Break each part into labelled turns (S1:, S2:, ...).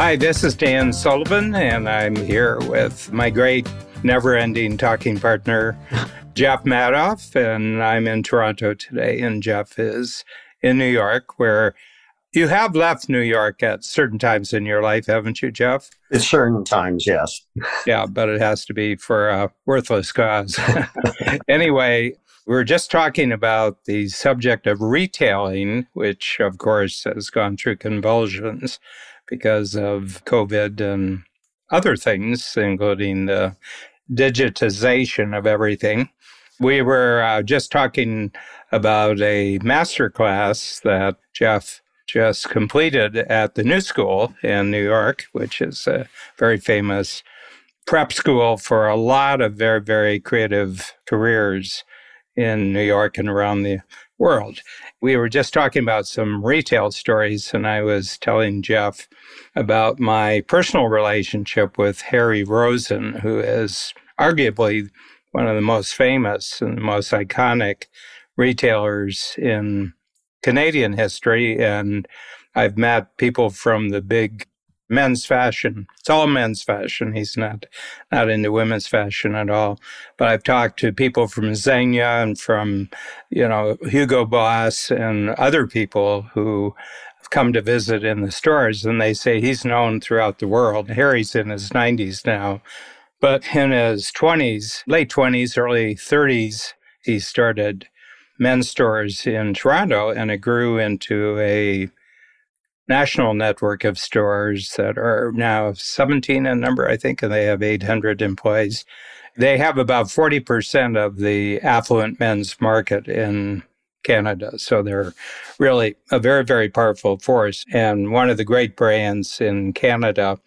S1: Hi, this is Dan Sullivan, and I'm here with my great never ending talking partner, Jeff Madoff, and I'm in Toronto today, and Jeff is in New York, where you have left New York at certain times in your life, haven't you, Jeff?
S2: At certain times, yes.
S1: yeah, but it has to be for a worthless cause. anyway, we are just talking about the subject of retailing, which, of course, has gone through convulsions because of COVID and other things, including the digitization of everything. We were uh, just talking about a master class that Jeff just completed at the New School in New York, which is a very famous prep school for a lot of very, very creative careers in New York and around the world. We were just talking about some retail stories, and I was telling Jeff about my personal relationship with Harry Rosen, who is arguably one of the most famous and most iconic retailers in Canadian history. And I've met people from the big men's fashion. It's all men's fashion. He's not not into women's fashion at all. But I've talked to people from Zegna and from, you know, Hugo Boss and other people who have come to visit in the stores and they say he's known throughout the world. Harry's in his 90s now. But in his 20s, late 20s, early 30s, he started men's stores in Toronto and it grew into a national network of stores that are now 17 in number, I think, and they have 800 employees. They have about 40% of the affluent men's market in Canada. So they're really a very, very powerful force and one of the great brands in Canada.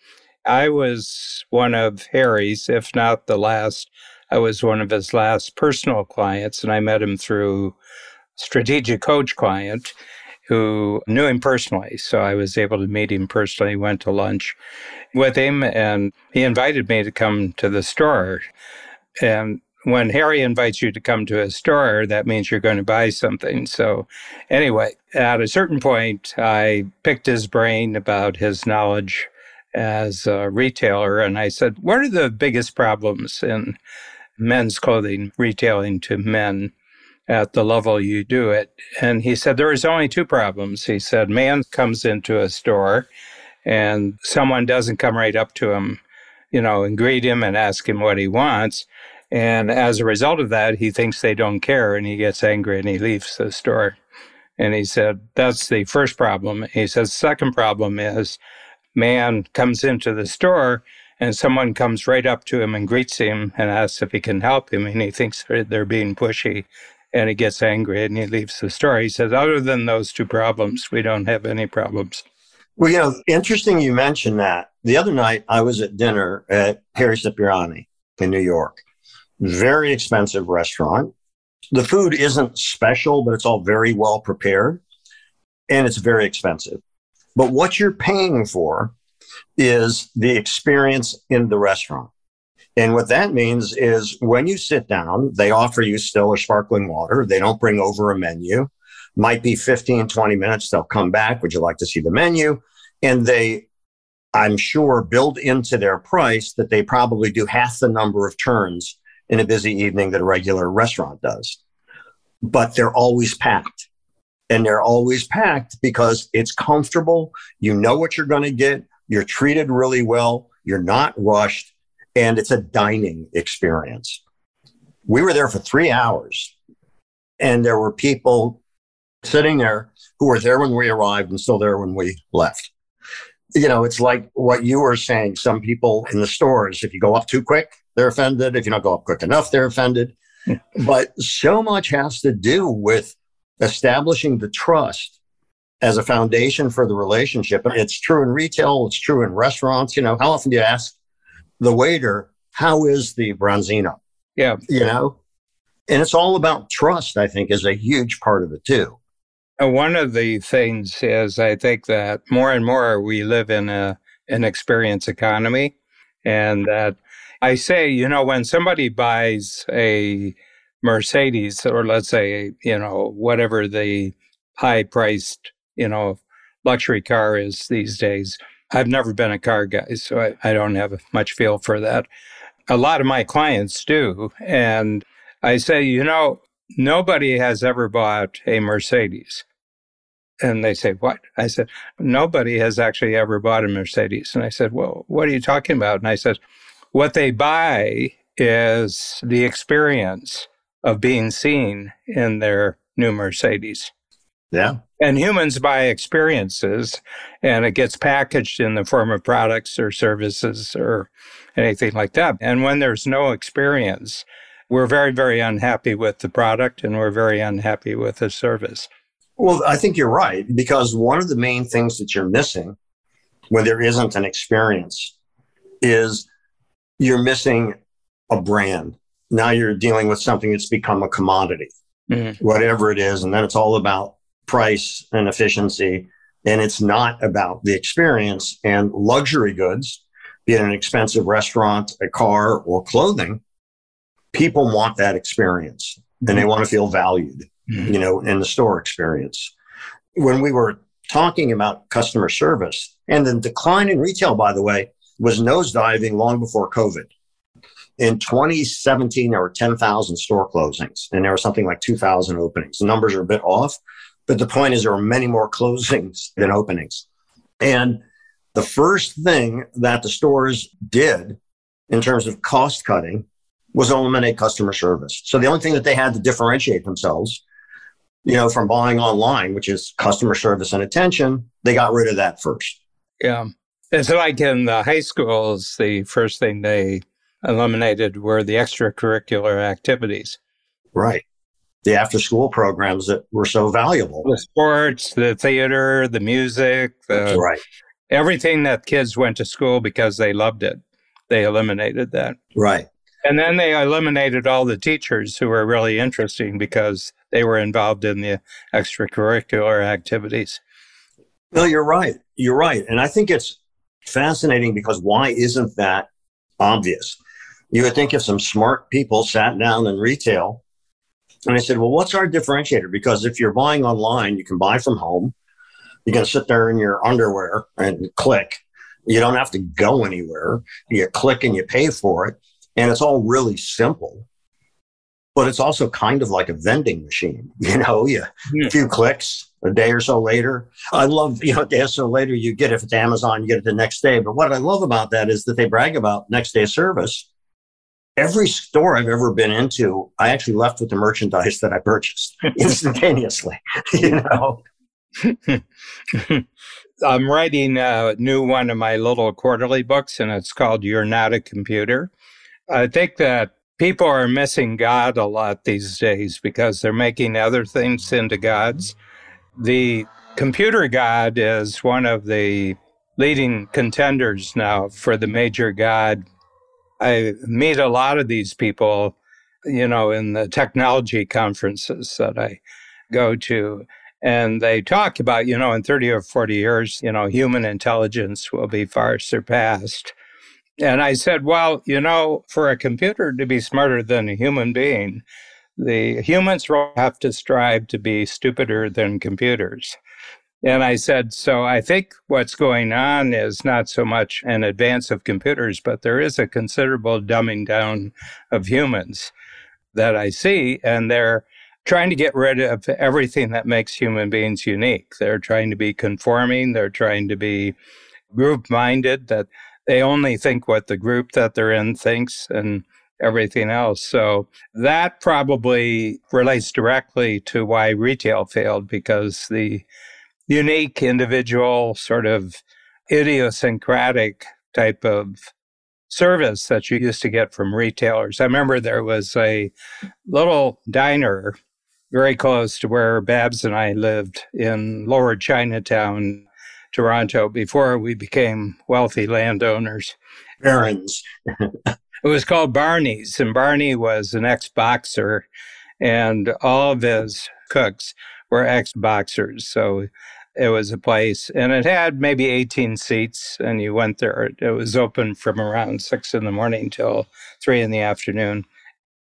S1: I was one of Harry's, if not the last, I was one of his last personal clients, and I met him through strategic coach client who knew him personally. So I was able to meet him personally, went to lunch with him, and he invited me to come to the store. And when Harry invites you to come to a store, that means you're going to buy something. So, anyway, at a certain point, I picked his brain about his knowledge as a retailer. And I said, What are the biggest problems in men's clothing, retailing to men at the level you do it? And he said, There is only two problems. He said, Man comes into a store and someone doesn't come right up to him, you know, and greet him and ask him what he wants. And as a result of that, he thinks they don't care and he gets angry and he leaves the store. And he said, That's the first problem. He says, Second problem is man comes into the store and someone comes right up to him and greets him and asks if he can help him. And he thinks they're, they're being pushy and he gets angry and he leaves the store. He says, Other than those two problems, we don't have any problems.
S2: Well, you know, interesting you mentioned that. The other night, I was at dinner at Harry Cipriani in New York. Very expensive restaurant. The food isn't special, but it's all very well prepared and it's very expensive. But what you're paying for is the experience in the restaurant. And what that means is when you sit down, they offer you still or sparkling water. They don't bring over a menu. Might be 15, 20 minutes. They'll come back. Would you like to see the menu? And they, I'm sure, build into their price that they probably do half the number of turns in a busy evening that a regular restaurant does. But they're always packed. And they're always packed because it's comfortable. You know what you're going to get. You're treated really well. You're not rushed. And it's a dining experience. We were there for three hours and there were people sitting there who were there when we arrived and still there when we left. You know, it's like what you were saying. Some people in the stores, if you go up too quick, they're offended. If you don't go up quick enough, they're offended. but so much has to do with establishing the trust as a foundation for the relationship. It's true in retail, it's true in restaurants. You know, how often do you ask the waiter, how is the branzino?
S1: Yeah.
S2: You know? And it's all about trust, I think, is a huge part of it too.
S1: One of the things is I think that more and more we live in a an experience economy and that I say, you know, when somebody buys a Mercedes or let's say, you know, whatever the high priced, you know, luxury car is these days, I've never been a car guy, so I, I don't have much feel for that. A lot of my clients do. And I say, you know, nobody has ever bought a Mercedes. And they say, What? I said, Nobody has actually ever bought a Mercedes. And I said, Well, what are you talking about? And I said, What they buy is the experience of being seen in their new Mercedes.
S2: Yeah.
S1: And humans buy experiences and it gets packaged in the form of products or services or anything like that. And when there's no experience, we're very, very unhappy with the product and we're very unhappy with the service.
S2: Well, I think you're right because one of the main things that you're missing when there isn't an experience is you're missing a brand. Now you're dealing with something that's become a commodity, mm-hmm. whatever it is. And then it's all about price and efficiency. And it's not about the experience and luxury goods, be it an expensive restaurant, a car, or clothing. People want that experience and they mm-hmm. want to feel valued mm-hmm. you know, in the store experience. When we were talking about customer service and the decline in retail, by the way, was nosediving long before COVID. In 2017, there were 10,000 store closings and there were something like 2,000 openings. The numbers are a bit off, but the point is there were many more closings than openings. And the first thing that the stores did in terms of cost cutting was eliminate customer service. So the only thing that they had to differentiate themselves you know, from buying online, which is customer service and attention, they got rid of that first.
S1: Yeah. It's like in the high schools, the first thing they eliminated were the extracurricular activities.
S2: Right. The after school programs that were so valuable.
S1: The sports, the theater, the music, the,
S2: right.
S1: everything that kids went to school because they loved it. They eliminated that.
S2: Right.
S1: And then they eliminated all the teachers who were really interesting because they were involved in the extracurricular activities.
S2: No, you're right. You're right. And I think it's fascinating because why isn't that obvious? You would think if some smart people sat down in retail and I said, well, what's our differentiator? Because if you're buying online, you can buy from home. You can sit there in your underwear and click. You don't have to go anywhere. You click and you pay for it. And it's all really simple. But it's also kind of like a vending machine. You know, you yeah. a few clicks, a day or so later. I love, you know, a day or so later, you get it. If it's Amazon, you get it the next day. But what I love about that is that they brag about next day service. Every store I've ever been into, I actually left with the merchandise that I purchased instantaneously, you know.
S1: I'm writing a new one of my little quarterly books, and it's called You're Not a Computer. I think that people are missing God a lot these days because they're making other things into gods. The computer god is one of the leading contenders now for the major god. I meet a lot of these people, you know, in the technology conferences that I go to. And they talk about, you know, in 30 or 40 years, you know, human intelligence will be far surpassed. And I said, well, you know, for a computer to be smarter than a human being, the humans will have to strive to be stupider than computers. And I said, so I think what's going on is not so much an advance of computers, but there is a considerable dumbing down of humans that I see. And they're trying to get rid of everything that makes human beings unique. They're trying to be conforming, they're trying to be group minded, that they only think what the group that they're in thinks and everything else. So that probably relates directly to why retail failed because the unique individual sort of idiosyncratic type of service that you used to get from retailers. I remember there was a little diner very close to where Babs and I lived in lower Chinatown Toronto before we became wealthy landowners.
S2: Barons.
S1: it was called Barney's, and Barney was an ex boxer, and all of his cooks were ex boxers. So it was a place, and it had maybe 18 seats, and you went there. It was open from around six in the morning till three in the afternoon.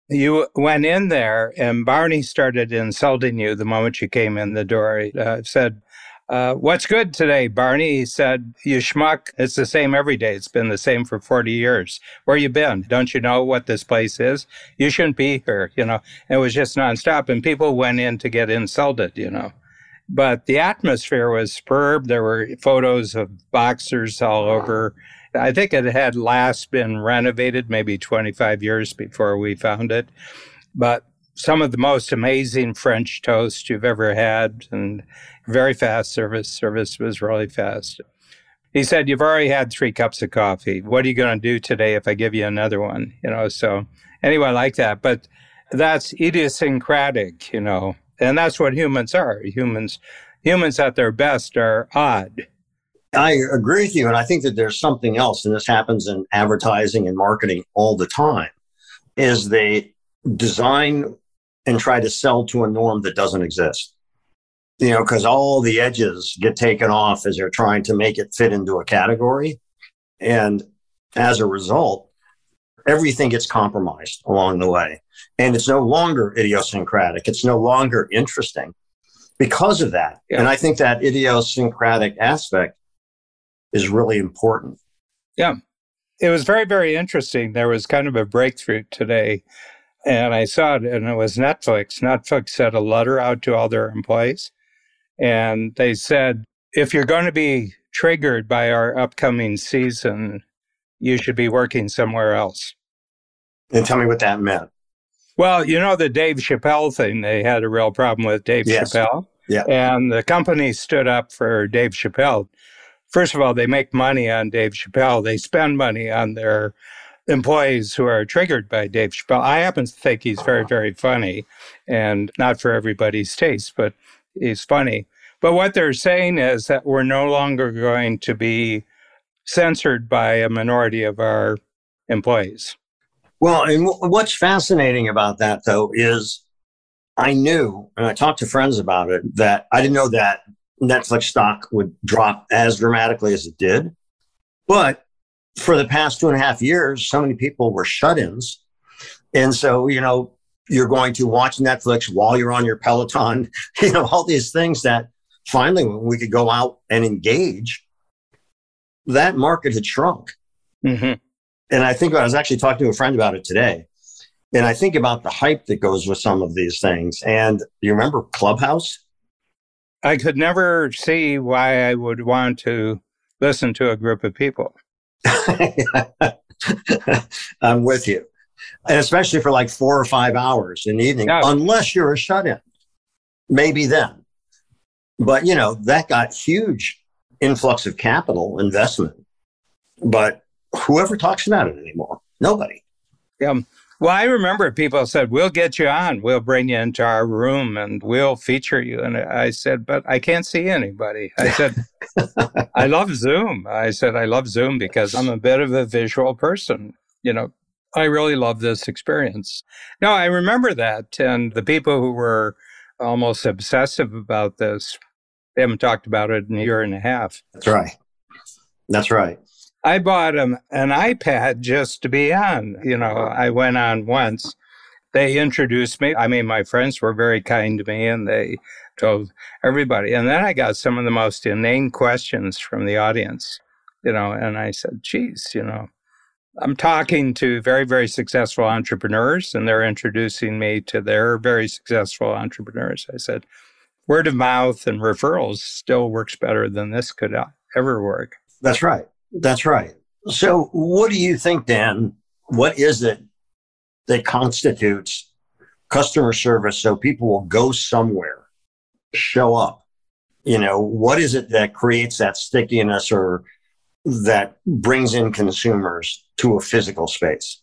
S1: You went in there, and Barney started insulting you the moment you came in the door. Uh, said, uh, what's good today, Barney? He said, You schmuck, it's the same every day. It's been the same for 40 years. Where you been? Don't you know what this place is? You shouldn't be here, you know. It was just nonstop, and people went in to get insulted, you know. But the atmosphere was superb. There were photos of boxers all over. I think it had last been renovated maybe 25 years before we found it. But some of the most amazing French toast you've ever had and very fast service. Service was really fast. He said, You've already had three cups of coffee. What are you going to do today if I give you another one? You know, so anyway, I like that. But that's idiosyncratic, you know, and that's what humans are. Humans, humans at their best are odd.
S2: I agree with you. And I think that there's something else, and this happens in advertising and marketing all the time, is they design and try to sell to a norm that doesn't exist. You know, because all the edges get taken off as they're trying to make it fit into a category. And as a result, everything gets compromised along the way. And it's no longer idiosyncratic, it's no longer interesting because of that. Yeah. And I think that idiosyncratic aspect is really important.
S1: Yeah. It was very, very interesting. There was kind of a breakthrough today and I saw it, and it was Netflix. Netflix sent a letter out to all their employees, and they said, if you're going to be triggered by our upcoming season, you should be working somewhere else.
S2: And tell me what that meant.
S1: Well, you know the Dave Chappelle thing. They had a real problem with Dave yes. Chappelle.
S2: Yeah.
S1: And the company stood up for Dave Chappelle. First of all, they make money on Dave Chappelle. They spend money on their employees who are triggered by Dave Chappelle. I happen to think he's very, very funny and not for everybody's taste, but he's funny. But what they're saying is that we're no longer going to be censored by a minority of our employees.
S2: Well, and what's fascinating about that, though, is I knew, and I talked to friends about it, that I didn't know that Netflix stock would drop as dramatically as it did. But for the past two and a half years, so many people were shut ins. And so, you know, you're going to watch Netflix while you're on your Peloton, you know, all these things that finally, when we could go out and engage, that market had shrunk. Mm-hmm. And I think I was actually talking to a friend about it today. And I think about the hype that goes with some of these things. And you remember Clubhouse?
S1: I could never see why I would want to listen to a group of people.
S2: I'm with you. And especially for like four or five hours in the evening, yeah. unless you're a shut in, maybe then. But, you know, that got huge influx of capital investment. But whoever talks about it anymore? Nobody.
S1: Yeah. Well, I remember people said, We'll get you on. We'll bring you into our room and we'll feature you. And I said, But I can't see anybody. I said, I love Zoom. I said, I love Zoom because I'm a bit of a visual person. You know, I really love this experience. No, I remember that. And the people who were almost obsessive about this, they haven't talked about it in a year and a half.
S2: That's right. That's right.
S1: I bought an iPad just to be on. You know, I went on once. They introduced me. I mean, my friends were very kind to me and they told everybody. And then I got some of the most inane questions from the audience, you know, and I said, geez, you know, I'm talking to very, very successful entrepreneurs and they're introducing me to their very successful entrepreneurs. I said, word of mouth and referrals still works better than this could uh, ever work.
S2: That's right. That's right. So, what do you think, Dan? What is it that constitutes customer service so people will go somewhere, show up? You know, what is it that creates that stickiness or that brings in consumers to a physical space?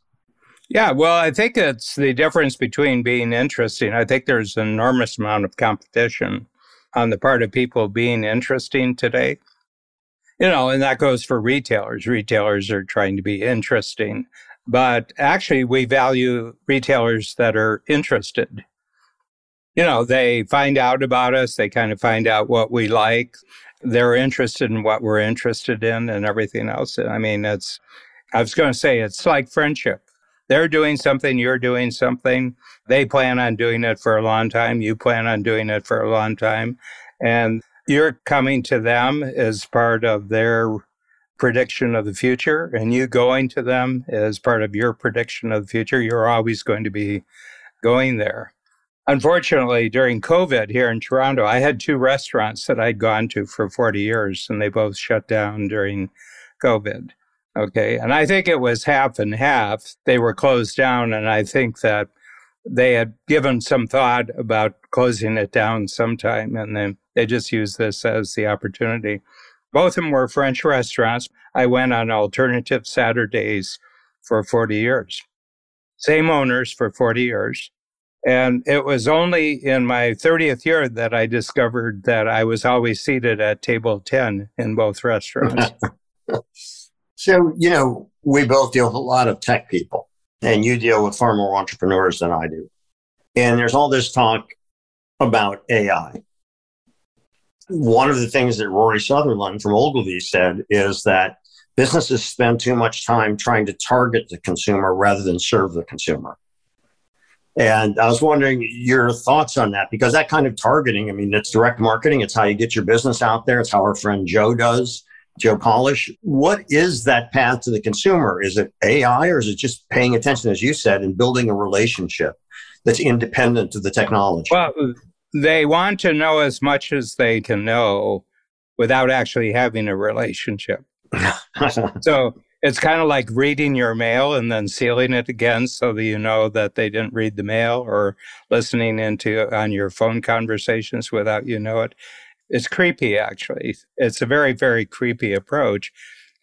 S1: Yeah, well, I think it's the difference between being interesting. I think there's an enormous amount of competition on the part of people being interesting today you know, and that goes for retailers. Retailers are trying to be interesting, but actually, we value retailers that are interested. You know, they find out about us, they kind of find out what we like, they're interested in what we're interested in, and everything else. I mean, it's, I was going to say, it's like friendship. They're doing something, you're doing something. They plan on doing it for a long time, you plan on doing it for a long time. And you're coming to them as part of their prediction of the future and you going to them as part of your prediction of the future, you're always going to be going there. Unfortunately, during COVID here in Toronto, I had two restaurants that I'd gone to for 40 years and they both shut down during COVID. Okay. And I think it was half and half. They were closed down. And I think that they had given some thought about closing it down sometime. And then they just used this as the opportunity. Both of them were French restaurants. I went on alternative Saturdays for 40 years. Same owners for 40 years. And it was only in my 30th year that I discovered that I was always seated at table 10 in both restaurants.
S2: so, you know, we both deal with a lot of tech people, and you deal with far more entrepreneurs than I do. And there's all this talk about AI one of the things that Rory Sutherland from Ogilvy said is that businesses spend too much time trying to target the consumer rather than serve the consumer. And I was wondering your thoughts on that because that kind of targeting, I mean, it's direct marketing, it's how you get your business out there, it's how our friend Joe does, Joe Polish. What is that path to the consumer? Is it AI or is it just paying attention, as you said, and building a relationship that's independent of the technology?
S1: Well, they want to know as much as they can know without actually having a relationship. so it's kind of like reading your mail and then sealing it again so that you know that they didn't read the mail or listening into on your phone conversations without you know it. It's creepy, actually. It's a very, very creepy approach.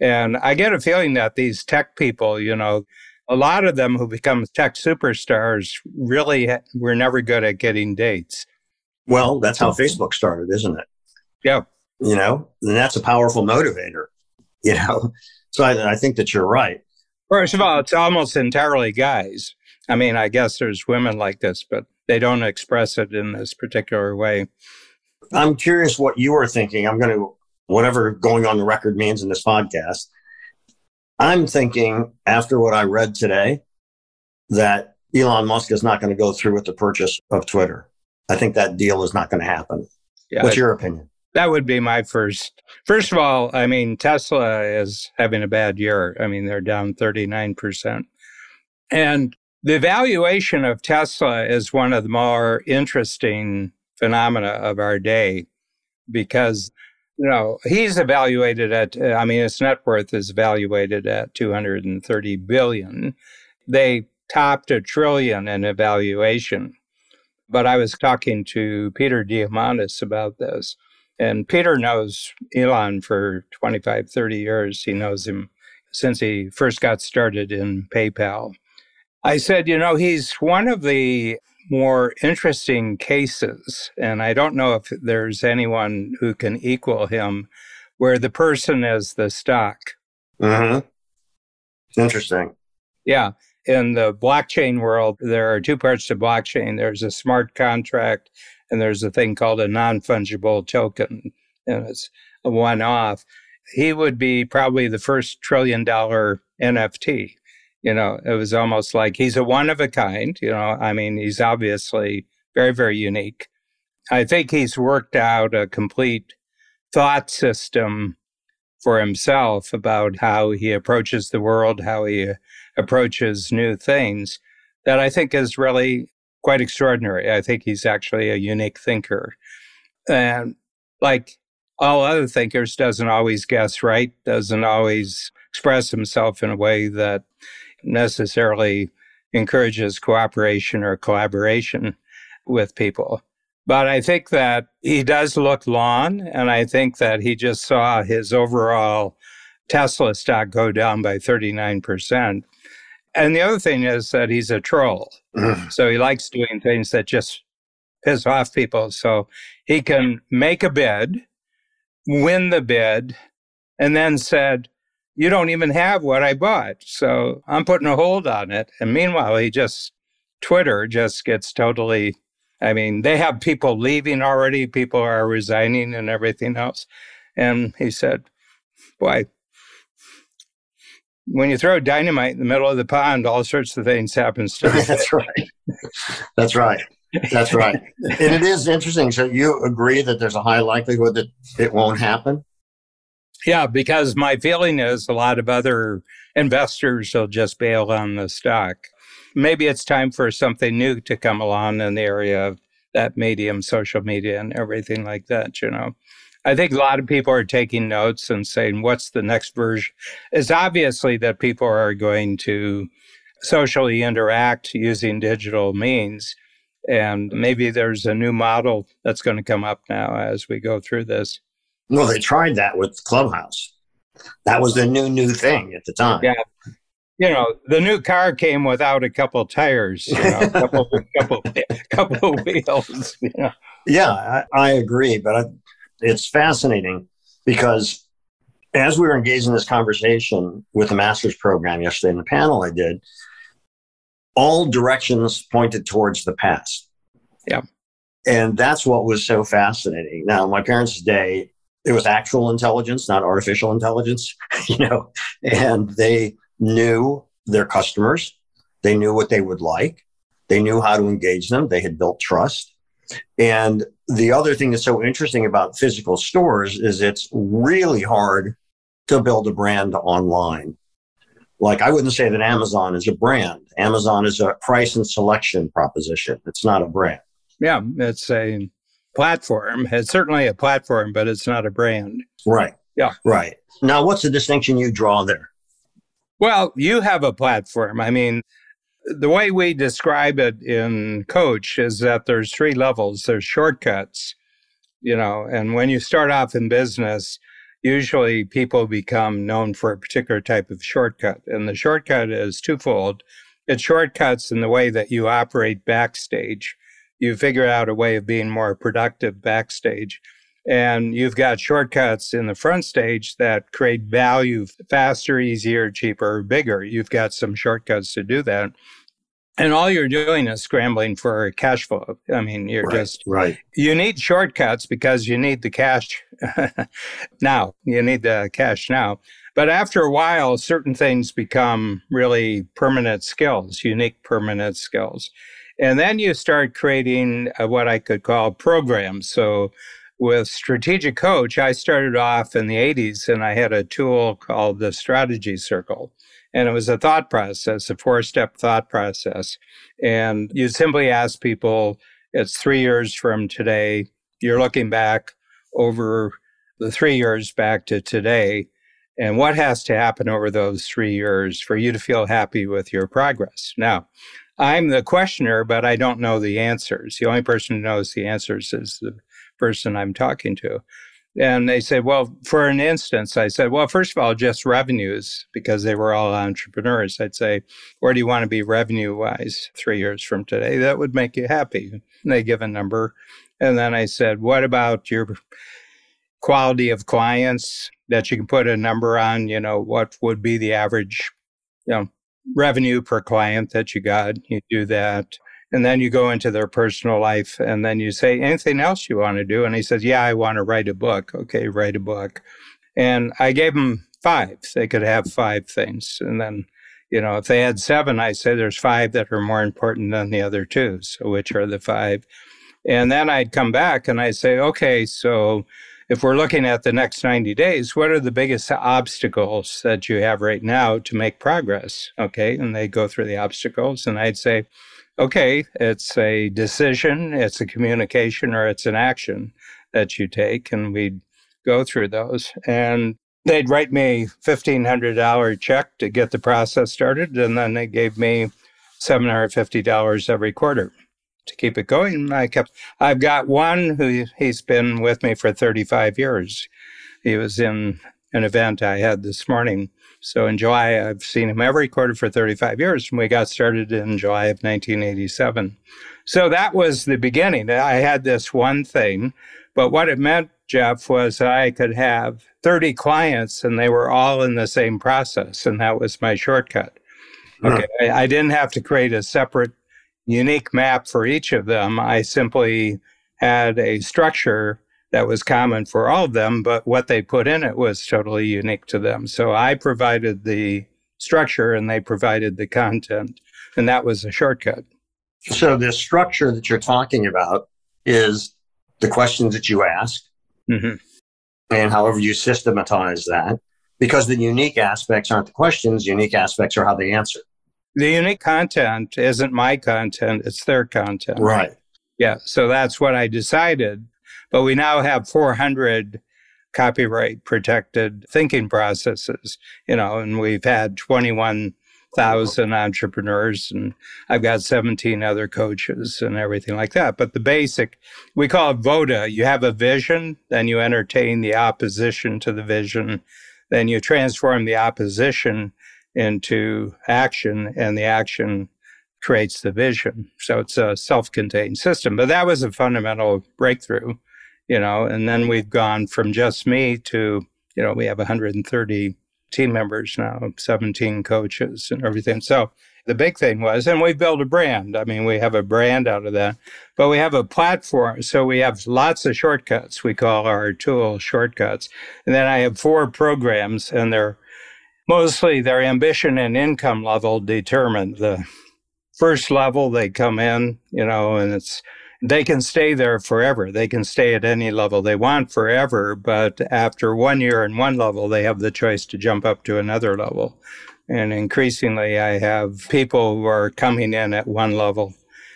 S1: And I get a feeling that these tech people, you know, a lot of them who become tech superstars really were never good at getting dates.
S2: Well, that's how Facebook started, isn't it?
S1: Yeah.
S2: You know, and that's a powerful motivator, you know? So I, I think that you're right.
S1: First of all, it's almost entirely guys. I mean, I guess there's women like this, but they don't express it in this particular way.
S2: I'm curious what you are thinking. I'm going to, whatever going on the record means in this podcast. I'm thinking after what I read today that Elon Musk is not going to go through with the purchase of Twitter. I think that deal is not going to happen. Yeah, What's your opinion?
S1: That would be my first. First of all, I mean, Tesla is having a bad year. I mean, they're down 39%. And the valuation of Tesla is one of the more interesting phenomena of our day because, you know, he's evaluated at, I mean, his net worth is evaluated at 230 billion. They topped a trillion in evaluation. But I was talking to Peter Diamandis about this. And Peter knows Elon for 25, 30 years. He knows him since he first got started in PayPal. I said, you know, he's one of the more interesting cases, and I don't know if there's anyone who can equal him, where the person is the stock.
S2: Mm-hmm. Interesting.
S1: Yeah in the blockchain world, there are two parts to blockchain there's a smart contract, and there's a thing called a non fungible token, and it's a one off. He would be probably the first trillion dollar NFT. You know, it was almost like he's a one of a kind. You know, I mean, he's obviously very, very unique. I think he's worked out a complete thought system for himself about how he approaches the world, how he approaches new things that I think is really quite extraordinary. I think he's actually a unique thinker. And like all other thinkers, doesn't always guess right, doesn't always express himself in a way that necessarily encourages cooperation or collaboration with people. But I think that he does look long, and I think that he just saw his overall Tesla stock go down by 39%. And the other thing is that he's a troll. Mm. So he likes doing things that just piss off people. So he can make a bid, win the bid, and then said, You don't even have what I bought. So I'm putting a hold on it. And meanwhile, he just, Twitter just gets totally, I mean, they have people leaving already, people are resigning and everything else. And he said, Boy, when you throw dynamite in the middle of the pond, all sorts of things happen.
S2: That's right. That's right. That's right. and it is interesting. So you agree that there's a high likelihood that it won't happen?
S1: Yeah, because my feeling is a lot of other investors will just bail on the stock. Maybe it's time for something new to come along in the area of that medium, social media, and everything like that, you know. I think a lot of people are taking notes and saying, what's the next version? It's obviously that people are going to socially interact using digital means. And maybe there's a new model that's going to come up now as we go through this.
S2: Well, they tried that with Clubhouse. That was the new, new thing at the time.
S1: Yeah. You know, the new car came without a couple tires, you know, a couple, couple, couple wheels. You know.
S2: Yeah, I, I agree. But I, it's fascinating because as we were engaged in this conversation with the master's program yesterday in the panel I did, all directions pointed towards the past.
S1: Yeah.
S2: And that's what was so fascinating. Now, my parents' day, it was actual intelligence, not artificial intelligence, you know, and they knew their customers. They knew what they would like. They knew how to engage them. They had built trust. And the other thing that's so interesting about physical stores is it's really hard to build a brand online. Like I wouldn't say that Amazon is a brand. Amazon is a price and selection proposition. It's not a brand.
S1: Yeah, it's a platform. It's certainly a platform, but it's not a brand.
S2: Right.
S1: Yeah.
S2: Right. Now, what's the distinction you draw there?
S1: Well, you have a platform. I mean, the way we describe it in coach is that there's three levels there's shortcuts you know and when you start off in business usually people become known for a particular type of shortcut and the shortcut is twofold it shortcuts in the way that you operate backstage you figure out a way of being more productive backstage and you've got shortcuts in the front stage that create value faster, easier, cheaper, bigger. You've got some shortcuts to do that. And all you're doing is scrambling for cash flow. I mean, you're
S2: right,
S1: just,
S2: right.
S1: You need shortcuts because you need the cash now. You need the cash now. But after a while, certain things become really permanent skills, unique permanent skills. And then you start creating uh, what I could call programs. So with Strategic Coach, I started off in the 80s and I had a tool called the Strategy Circle. And it was a thought process, a four step thought process. And you simply ask people, it's three years from today. You're looking back over the three years back to today. And what has to happen over those three years for you to feel happy with your progress? Now, I'm the questioner, but I don't know the answers. The only person who knows the answers is the person I'm talking to. And they said, well, for an instance, I said, well, first of all, just revenues, because they were all entrepreneurs. I'd say, where do you want to be revenue wise three years from today? That would make you happy. And they give a number. And then I said, what about your quality of clients that you can put a number on? You know, what would be the average, you know, revenue per client that you got? You do that. And then you go into their personal life and then you say, anything else you want to do? And he says, yeah, I want to write a book. Okay, write a book. And I gave him five. They could have five things. And then, you know, if they had seven, I say there's five that are more important than the other two. So which are the five? And then I'd come back and I'd say, okay, so if we're looking at the next 90 days, what are the biggest obstacles that you have right now to make progress? Okay. And they go through the obstacles and I'd say, okay, it's a decision, it's a communication, or it's an action that you take. And we'd go through those. And they'd write me $1,500 check to get the process started. And then they gave me $750 every quarter to keep it going. I kept, I've got one who he's been with me for 35 years. He was in an event I had this morning so in July, I've seen him every quarter for 35 years. And we got started in July of 1987. So that was the beginning. I had this one thing, but what it meant, Jeff, was I could have 30 clients and they were all in the same process. And that was my shortcut. Okay. I, I didn't have to create a separate, unique map for each of them. I simply had a structure that was common for all of them, but what they put in it was totally unique to them. So I provided the structure and they provided the content, and that was a shortcut.
S2: So, the structure that you're talking about is the questions that you ask mm-hmm. and however you systematize that, because the unique aspects aren't the questions, unique aspects are how they answer.
S1: The unique content isn't my content, it's their content.
S2: Right.
S1: Yeah. So that's what I decided. But we now have 400 copyright protected thinking processes, you know, and we've had 21,000 entrepreneurs and I've got 17 other coaches and everything like that. But the basic, we call it VODA. You have a vision, then you entertain the opposition to the vision, then you transform the opposition into action and the action creates the vision. So it's a self contained system. But that was a fundamental breakthrough, you know. And then we've gone from just me to, you know, we have 130 team members now, 17 coaches and everything. So the big thing was, and we built a brand. I mean, we have a brand out of that, but we have a platform. So we have lots of shortcuts. We call our tool shortcuts. And then I have four programs, and they're mostly their ambition and income level determine the first level they come in, you know, and it's they can stay there forever. They can stay at any level they want forever, but after one year in one level, they have the choice to jump up to another level. And increasingly, I have people who are coming in at one level.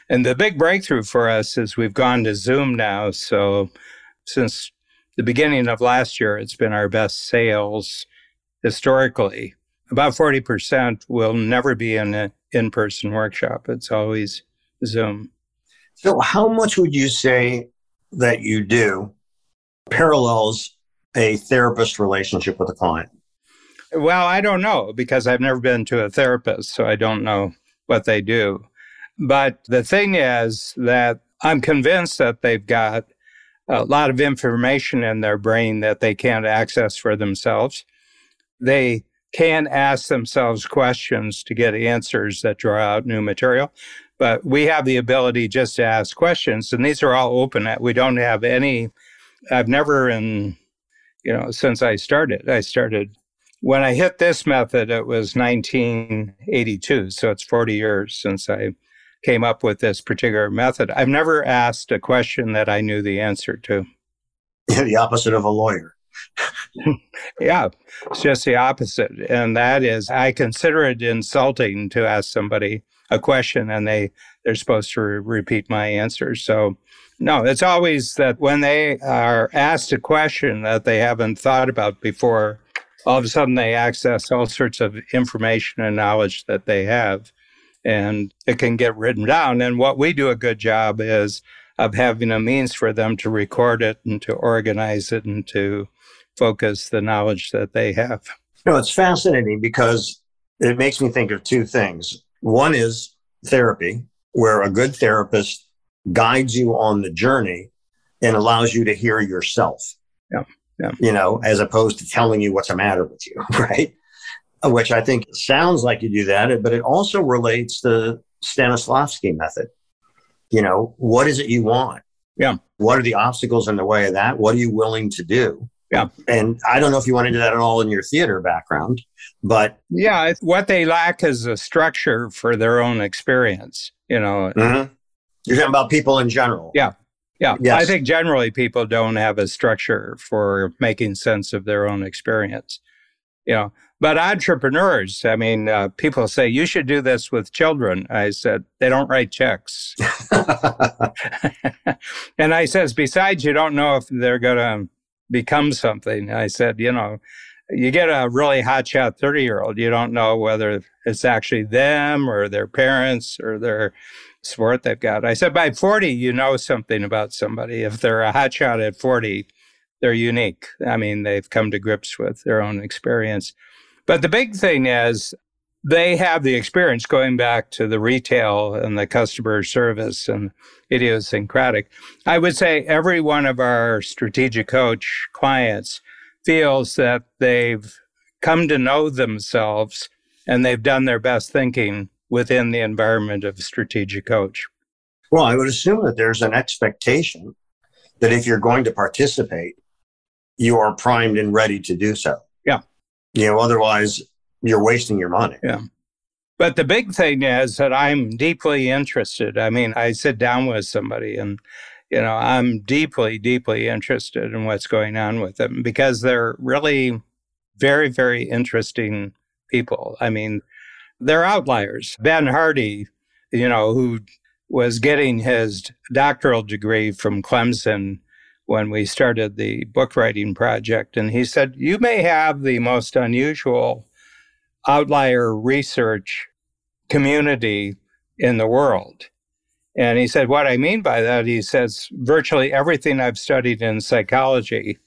S1: And the big breakthrough for us is we've gone to Zoom now. So since the beginning of last year, it's been our best sales historically. About 40% will never be in an in person workshop, it's always Zoom.
S2: So, how much would you say that you do parallels a therapist relationship with a client?
S1: Well, I don't know because I've never been to a therapist, so I don't know what they do. But the thing is that I'm convinced that they've got a lot of information in their brain that they can't access for themselves they can ask themselves questions to get answers that draw out new material. But we have the ability just to ask questions, and these are all open. We don't have any. I've never, in you know, since I started, I started when I hit this method. It was 1982, so it's 40 years since I came up with this particular method. I've never asked a question that I knew the answer to.
S2: the opposite of a lawyer.
S1: yeah, it's just the opposite. And that is, I consider it insulting to ask somebody a question and they, they're supposed to re- repeat my answer. So, no, it's always that when they are asked a question that they haven't thought about before, all of a sudden they access all sorts of information and knowledge that they have. And it can get written down. And what we do a good job is of having a means for them to record it and to organize it and to focus the knowledge that they have.
S2: No, it's fascinating because it makes me think of two things. One is therapy, where a good therapist guides you on the journey and allows you to hear yourself.
S1: Yeah. Yeah.
S2: You know, as opposed to telling you what's the matter with you, right? Which I think sounds like you do that, but it also relates to Stanislavski method. You know, what is it you want?
S1: Yeah.
S2: What are the obstacles in the way of that? What are you willing to do?
S1: Yeah.
S2: And I don't know if you want to do that at all in your theater background, but.
S1: Yeah. What they lack is a structure for their own experience, you know.
S2: Mm-hmm. You're talking about people in general.
S1: Yeah. Yeah. Yes. I think generally people don't have a structure for making sense of their own experience, you know. But entrepreneurs, I mean, uh, people say you should do this with children. I said they don't write checks, and I says besides, you don't know if they're going to become something. I said, you know, you get a really hotshot 30 year old, you don't know whether it's actually them or their parents or their sport they've got. I said, by 40, you know something about somebody. If they're a hotshot at 40, they're unique. I mean, they've come to grips with their own experience. But the big thing is, they have the experience going back to the retail and the customer service and idiosyncratic. I would say every one of our strategic coach clients feels that they've come to know themselves and they've done their best thinking within the environment of strategic coach.
S2: Well, I would assume that there's an expectation that if you're going to participate, you are primed and ready to do so.
S1: Yeah.
S2: You know, otherwise you're wasting your money.
S1: Yeah. But the big thing is that I'm deeply interested. I mean, I sit down with somebody and, you know, I'm deeply, deeply interested in what's going on with them because they're really very, very interesting people. I mean, they're outliers. Ben Hardy, you know, who was getting his doctoral degree from Clemson when we started the book writing project. And he said, You may have the most unusual outlier research community in the world. And he said, What I mean by that, he says, virtually everything I've studied in psychology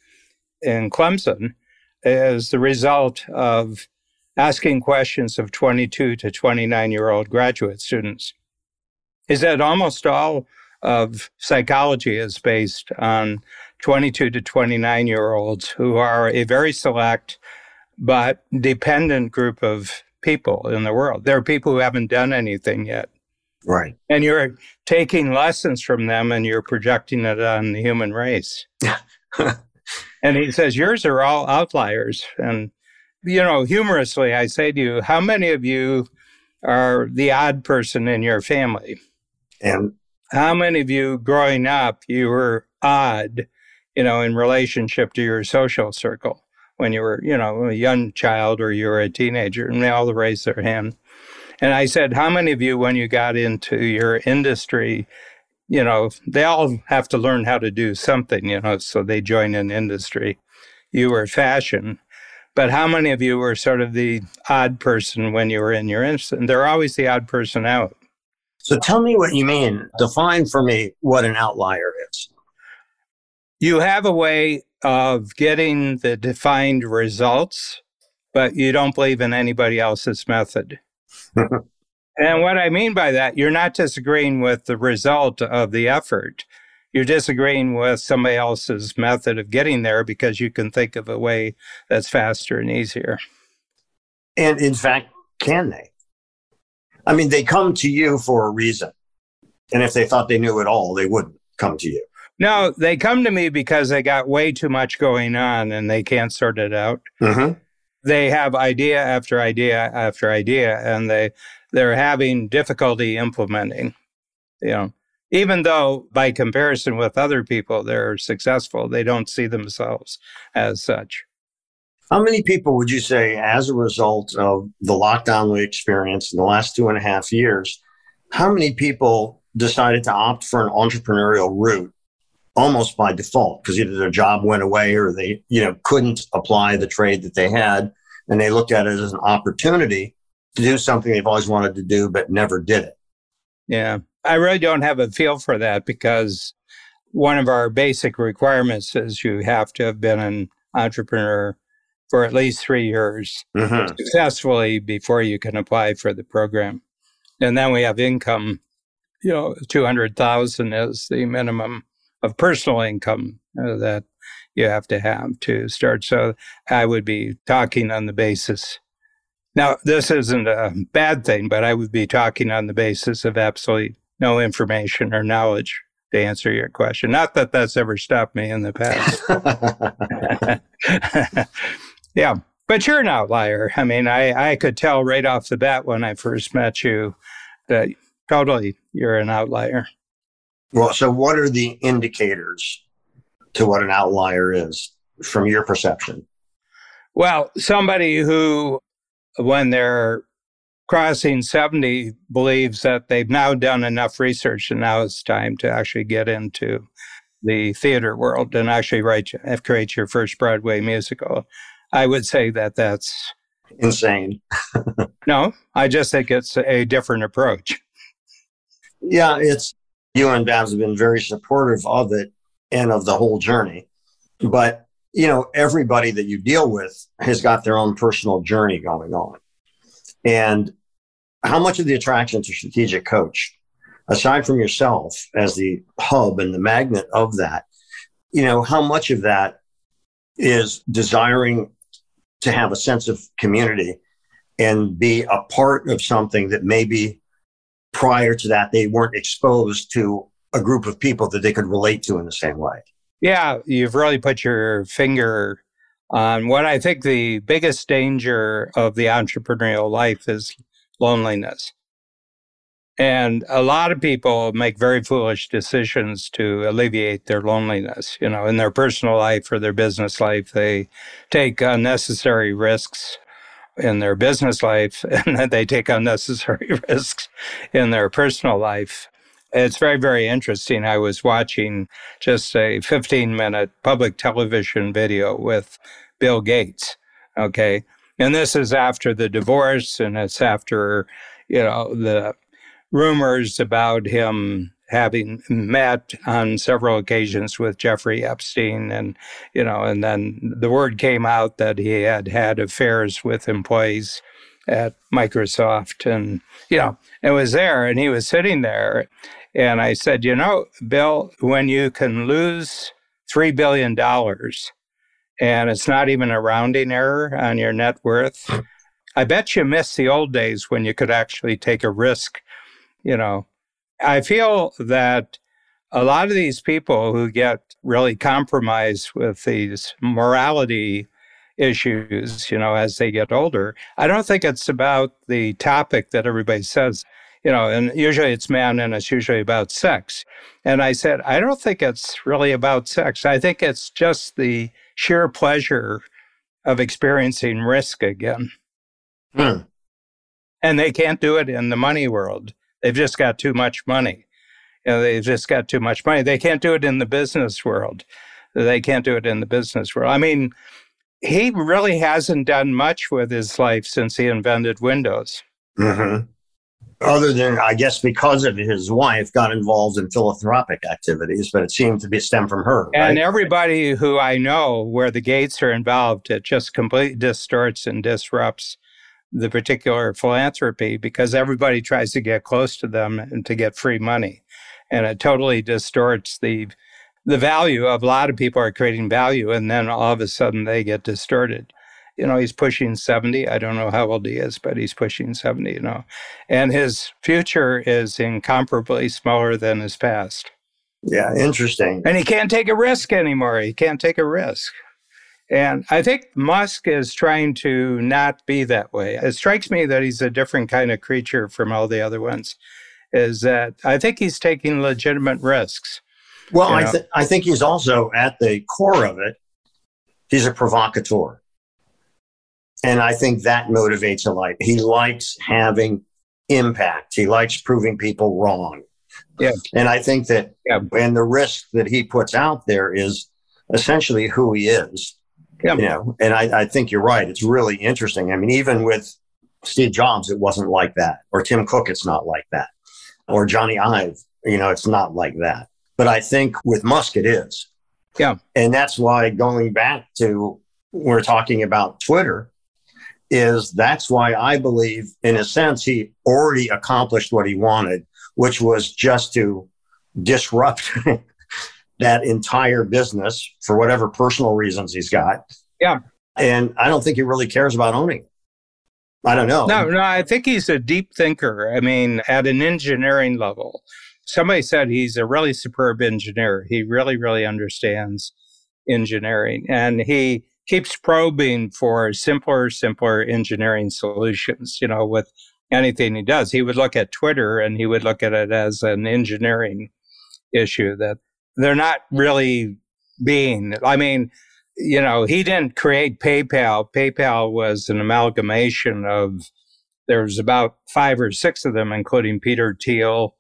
S1: in Clemson is the result of asking questions of 22 to 29 year old graduate students. He said almost all of psychology is based on 22 to 29 year olds who are a very select but dependent group of people in the world. There are people who haven't done anything yet.
S2: Right.
S1: And you're taking lessons from them and you're projecting it on the human race. and he says, Yours are all outliers. And, you know, humorously, I say to you, How many of you are the odd person in your family?
S2: And
S1: how many of you growing up, you were odd, you know, in relationship to your social circle? When you were, you know, a young child or you were a teenager, and they all raised their hand. And I said, How many of you, when you got into your industry, you know, they all have to learn how to do something, you know, so they join an industry. You were fashion. But how many of you were sort of the odd person when you were in your industry? They're always the odd person out.
S2: So tell me what you mean. Define for me what an outlier is.
S1: You have a way of getting the defined results, but you don't believe in anybody else's method. and what I mean by that, you're not disagreeing with the result of the effort. You're disagreeing with somebody else's method of getting there because you can think of a way that's faster and easier.
S2: And in fact, can they? I mean, they come to you for a reason. And if they thought they knew it all, they wouldn't come to you.
S1: No, they come to me because they got way too much going on and they can't sort it out. Mm-hmm. They have idea after idea after idea, and they they're having difficulty implementing. You know, even though by comparison with other people they're successful, they don't see themselves as such.
S2: How many people would you say, as a result of the lockdown we experienced in the last two and a half years, how many people decided to opt for an entrepreneurial route almost by default because either their job went away or they, you know, couldn't apply the trade that they had. And they looked at it as an opportunity to do something they've always wanted to do, but never did it.
S1: Yeah. I really don't have a feel for that because one of our basic requirements is you have to have been an entrepreneur for at least three years mm-hmm. successfully before you can apply for the program. And then we have income, you know, 200,000 is the minimum of personal income uh, that you have to have to start. So I would be talking on the basis. Now, this isn't a bad thing, but I would be talking on the basis of absolutely no information or knowledge to answer your question. Not that that's ever stopped me in the past. yeah, but you're an outlier. I mean, I, I could tell right off the bat when I first met you that totally you're an outlier.
S2: Well, so what are the indicators to what an outlier is from your perception?
S1: Well, somebody who, when they're crossing 70, believes that they've now done enough research and now it's time to actually get into the theater world and actually write, create your first Broadway musical. I would say that that's
S2: insane.
S1: no, I just think it's a different approach.
S2: Yeah, it's you and Babs have been very supportive of it and of the whole journey. But, you know, everybody that you deal with has got their own personal journey going on. And how much of the attraction to strategic coach, aside from yourself as the hub and the magnet of that, you know, how much of that is desiring to have a sense of community and be a part of something that maybe prior to that, they weren't exposed to a group of people that they could relate to in the same way.
S1: Yeah, you've really put your finger on what I think the biggest danger of the entrepreneurial life is loneliness. And a lot of people make very foolish decisions to alleviate their loneliness. You know, in their personal life or their business life, they take unnecessary risks in their business life and that they take unnecessary risks in their personal life. It's very, very interesting. I was watching just a 15 minute public television video with Bill Gates. Okay. And this is after the divorce and it's after, you know, the rumors about him having met on several occasions with Jeffrey Epstein and you know and then the word came out that he had had affairs with employees at Microsoft and you know it was there and he was sitting there. And I said you know Bill when you can lose 3 billion dollars and it's not even a rounding error on your net worth I bet you miss the old days when you could actually take a risk you know I feel that a lot of these people who get really compromised with these morality issues, you know, as they get older, I don't think it's about the topic that everybody says, you know, and usually it's men and it's usually about sex. And I said, I don't think it's really about sex. I think it's just the sheer pleasure of experiencing risk again. Hmm. And they can't do it in the money world. They've just got too much money. You know, they've just got too much money. They can't do it in the business world. They can't do it in the business world. I mean, he really hasn't done much with his life since he invented Windows.
S2: Mm-hmm. Other than, I guess, because of his wife got involved in philanthropic activities, but it seemed to be stem from her.
S1: Right? And everybody who I know where the Gates are involved, it just completely distorts and disrupts the particular philanthropy because everybody tries to get close to them and to get free money. And it totally distorts the the value of a lot of people are creating value and then all of a sudden they get distorted. You know, he's pushing 70. I don't know how old he is, but he's pushing 70, you know. And his future is incomparably smaller than his past.
S2: Yeah, interesting.
S1: And he can't take a risk anymore. He can't take a risk. And I think Musk is trying to not be that way. It strikes me that he's a different kind of creature from all the other ones. Is that I think he's taking legitimate risks.
S2: Well, I, th- I think he's also at the core of it, he's a provocateur. And I think that motivates a lot. He likes having impact, he likes proving people wrong.
S1: Yeah.
S2: And I think that, yeah. and the risk that he puts out there is essentially who he is. Yeah. You know, and I, I think you're right. It's really interesting. I mean, even with Steve Jobs, it wasn't like that. Or Tim Cook, it's not like that. Or Jony Ive, you know, it's not like that. But I think with Musk, it is.
S1: Yeah.
S2: And that's why going back to we're talking about Twitter is that's why I believe, in a sense, he already accomplished what he wanted, which was just to disrupt that entire business for whatever personal reasons he's got.
S1: Yeah.
S2: And I don't think he really cares about owning it. I don't know.
S1: No, no, I think he's a deep thinker. I mean, at an engineering level, somebody said he's a really superb engineer. He really, really understands engineering and he keeps probing for simpler, simpler engineering solutions, you know, with anything he does. He would look at Twitter and he would look at it as an engineering issue that they're not really being. I mean, you know, he didn't create PayPal. PayPal was an amalgamation of, there's about five or six of them, including Peter Thiel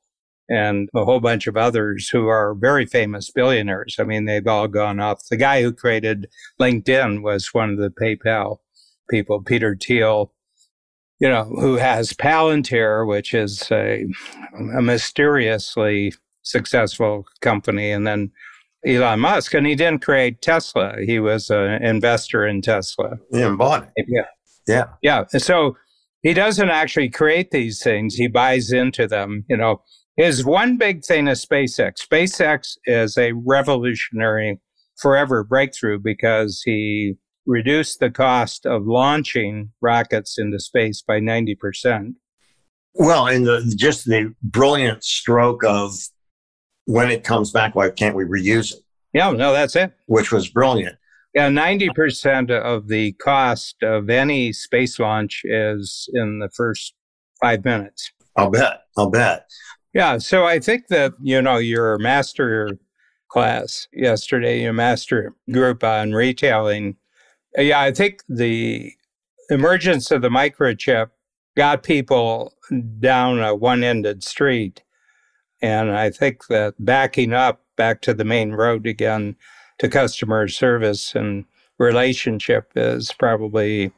S1: and a whole bunch of others who are very famous billionaires. I mean, they've all gone off. The guy who created LinkedIn was one of the PayPal people, Peter Thiel, you know, who has Palantir, which is a, a mysteriously successful company. And then Elon Musk, and he didn't create Tesla. He was an investor in Tesla.
S2: Yeah, bought it.
S1: Yeah.
S2: Yeah.
S1: Yeah. So he doesn't actually create these things. He buys into them. You know, his one big thing is SpaceX. SpaceX is a revolutionary forever breakthrough because he reduced the cost of launching rockets into space by 90%.
S2: Well, and the, just the brilliant stroke of when it comes back, why can't we reuse it?
S1: Yeah, no, that's it.
S2: Which was brilliant.
S1: Yeah, 90% of the cost of any space launch is in the first five minutes.
S2: I'll bet. I'll bet.
S1: Yeah. So I think that, you know, your master class yesterday, your master group on retailing. Yeah, I think the emergence of the microchip got people down a one ended street. And I think that backing up back to the main road again to customer service and relationship is probably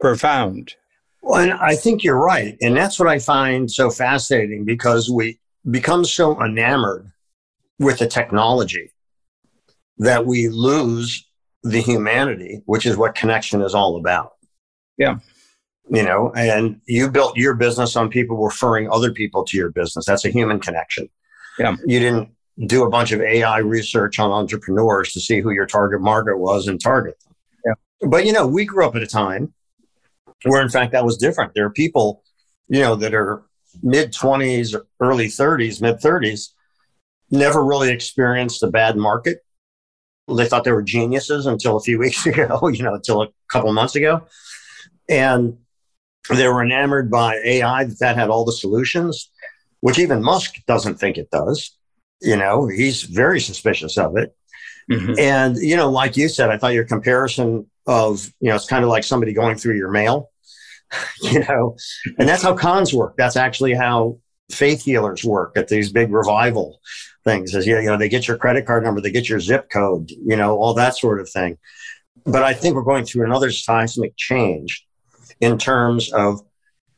S1: profound.
S2: Well, and I think you're right. And that's what I find so fascinating because we become so enamored with the technology that we lose the humanity, which is what connection is all about.
S1: Yeah.
S2: You know, and you built your business on people referring other people to your business. That's a human connection.
S1: Yeah.
S2: You didn't do a bunch of AI research on entrepreneurs to see who your target market was and target them.
S1: Yeah.
S2: But, you know, we grew up at a time where, in fact, that was different. There are people, you know, that are mid 20s, early 30s, mid 30s, never really experienced a bad market. They thought they were geniuses until a few weeks ago, you know, until a couple months ago. And they were enamored by AI that, that had all the solutions, which even Musk doesn't think it does. You know, he's very suspicious of it. Mm-hmm. And, you know, like you said, I thought your comparison of, you know, it's kind of like somebody going through your mail, you know, and that's how cons work. That's actually how faith healers work at these big revival things is, you know, they get your credit card number, they get your zip code, you know, all that sort of thing. But I think we're going through another seismic change in terms of